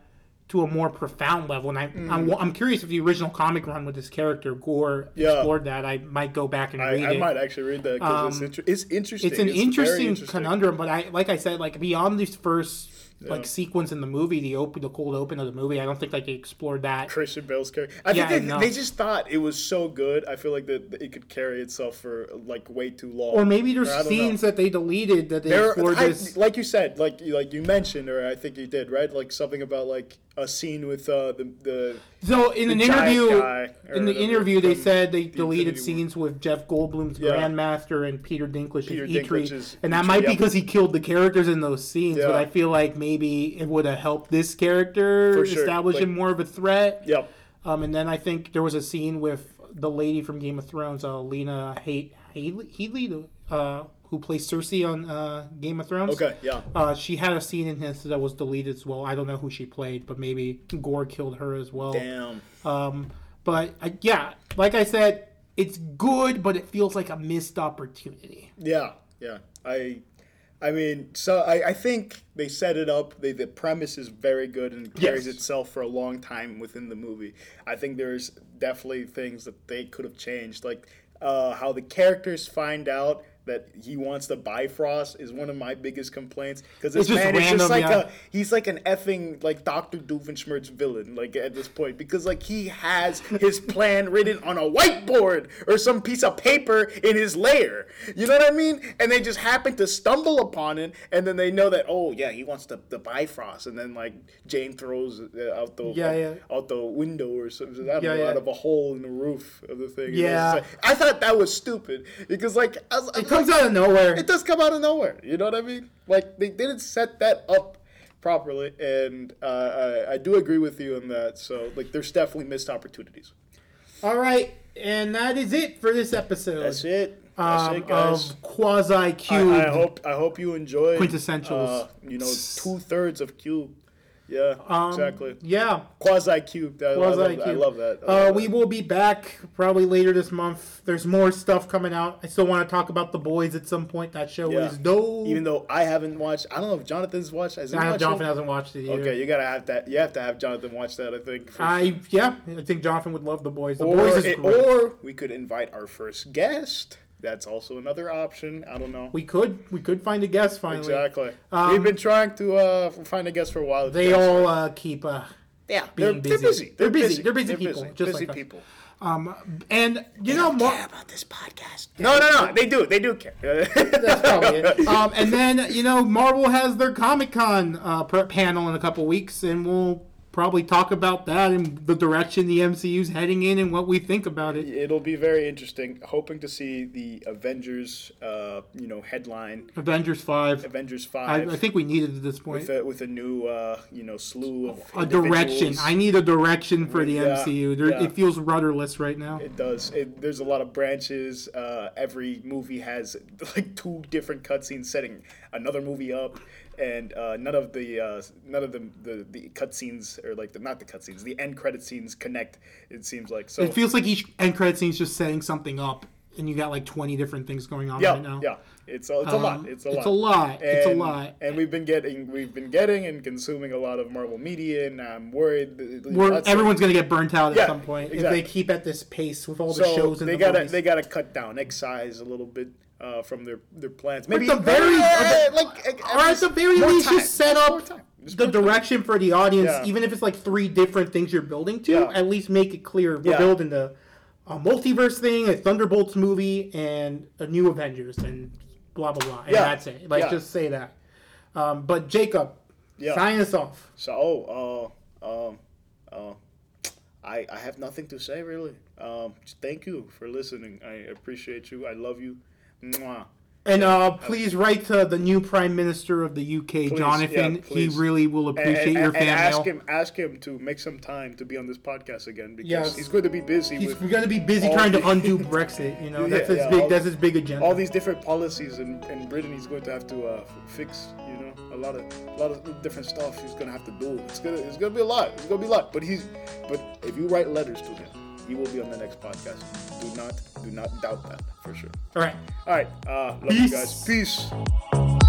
to a more profound level. And I, Mm. I'm, I'm curious if the original comic run with this character Gorr Yeah. explored that. I might go back and I, read I it. might actually read that because it's, inter- it's interesting. it's an very interesting, interesting conundrum, but I like I said, like beyond this first like sequence in the movie, the open, the cold open of the movie, I don't think like they explored that. Christian Bale's character. I Yeah, think they, they just thought it was so good. I feel like that it could carry itself for like way too long. Or maybe there's I don't know. scenes that they deleted that they There, explored I- this. like you said, like you like you mentioned, or I think you did, right? Like something about like a scene with uh, the the So in an the giant interview, guy, in the whatever interview, they said they the deleted scenes with Jeff Goldblum's Yeah. Grandmaster and Peter Dinklage's Peter Eitri, Dinklage's and that Eitri, might be because he killed the characters in those scenes. But I feel like maybe it would have helped this character sure, establish like- him more of a threat. yep. Um, and then I think there was a scene with the lady from Game of Thrones, uh, Lena He- Headley, Headley uh, who plays Cersei on uh, Game of Thrones. Okay, yeah. Uh, she had a scene in this that was deleted as well. I don't know who she played, but maybe Gorr killed her as well. Damn. Um, but uh, yeah, like I said, it's good, but it feels like a missed opportunity. Yeah, yeah. I, I mean, so I, I think they set it up. They, the premise is very good and it carries Yes. itself for a long time within the movie. I think there's definitely things that they could have changed, like uh, how the characters find out that he wants the Bifrost is one of my biggest complaints because this It's just man is just like yeah. a he's like an effing like Doctor Doofenshmirtz villain like at this point because like he has his plan written on a whiteboard or some piece of paper in his lair. You know what I mean? And they just happen to stumble upon it, and then they know that oh yeah he wants the the Bifrost, and then like Jane throws it uh, out the Yeah, yeah. out the window or something Yeah, know, yeah. out of a hole in the roof of the thing. Yeah. like- I thought that was stupid because like I was, comes out of nowhere. it does come out of nowhere. You know what I mean? Like they didn't set that up properly, and uh, I, I do agree with you on that. So like, there's definitely missed opportunities. All right, and that is it for this episode. That's it. That's Um, it, guys. of Quasi I, Qubed. I hope I hope you enjoyed Quintessentials. Uh, you know, two thirds of Qubed. Yeah, Um, exactly. Yeah, Quasi Qubed. I, I, love, Quasi I love that. I Uh, love we will be back probably later this month. There's more stuff coming out. I still want to talk about the boys at some point. That show Yeah. is dope. Even though I haven't watched, I don't know if Jonathan's watched. Has I know Jonathan it? hasn't watched it either. Okay, you gotta have that. You have to have Jonathan watch that. I think. for I yeah, I think Jonathan would love the boys. The or, boys is it- great. or we could invite our first guest. That's also another option. I don't know. we could we could find a guest finally. exactly. Um, We've been trying to uh, find a guest for a while. They all uh, keep uh, yeah, they're, being they're busy. busy. They're busy. They're busy people, just busy like us. people. um and you know more. about this podcast. No, no, no. They do. They do care. That's probably it. [LAUGHS] Um, and then you know Marvel has their Comic Con uh, panel in a couple weeks, and we'll probably talk about that and the direction the MCU's heading in and what we think about it. It'll be very interesting. Hoping to see the Avengers, uh, you know, headline Avengers five. Avengers I, five I think we need it at this point. with a, with a new, uh, you know, slew of A direction. I need a direction for the Yeah, MCU. There, yeah. It feels rudderless right now. It does. It, there's a lot of branches. Uh, every movie has [LAUGHS] like two different cutscenes setting another movie up. and uh, none of the uh, none of the the, the cutscenes or like the not the cutscenes, the end credit scenes connect. It seems like so. It feels like each end credit scene is just setting something up, and you got like twenty different things going on yeah, right now. yeah. It's a, it's a lot. Um, It's a it's lot. a lot. It's a lot. And we've been getting we've been getting and consuming a lot of Marvel media, and I'm worried. that- everyone's gonna get burnt out at Yeah, some point if they keep at this pace with all the so shows and they the gotta movies. they gotta cut down, excise a little bit uh, from their their plans. At Maybe the very- [LAUGHS] Yeah, like or at the very least, time. just set up the direction for the audience, Yeah. even if it's like three different things you're building to. Yeah. At least make it clear we're Yeah. building the a multiverse thing, a Thunderbolts movie, and a new Avengers, and blah blah blah. And Yeah. that's it. Like just say that. Um, but Jacob, Yeah. sign us off. So, oh, uh, um, uh, I I have nothing to say really. Um, thank you for listening. I appreciate you. I love you. Mwah. And uh, please write to the new Prime Minister of the UK, Jonathan. yeah, he really will And, appreciate and, your and ask mail. him ask him to make some time to be on this podcast again because Yes. he's going to be busy He's with going to be busy trying to undo [LAUGHS] Brexit. You know, that's Yeah, his yeah, big. all- that's his big agenda. all these different policies in, in Britain. He's going to have to uh, fix. You know, a lot of a lot of different stuff. He's going to have to do. It's gonna it's gonna be a lot. It's gonna be a lot. But he's but if you write letters to him, he will be on the next podcast. Do not do not doubt that for sure. all right. All right. Uh, love Peace. you guys. Peace.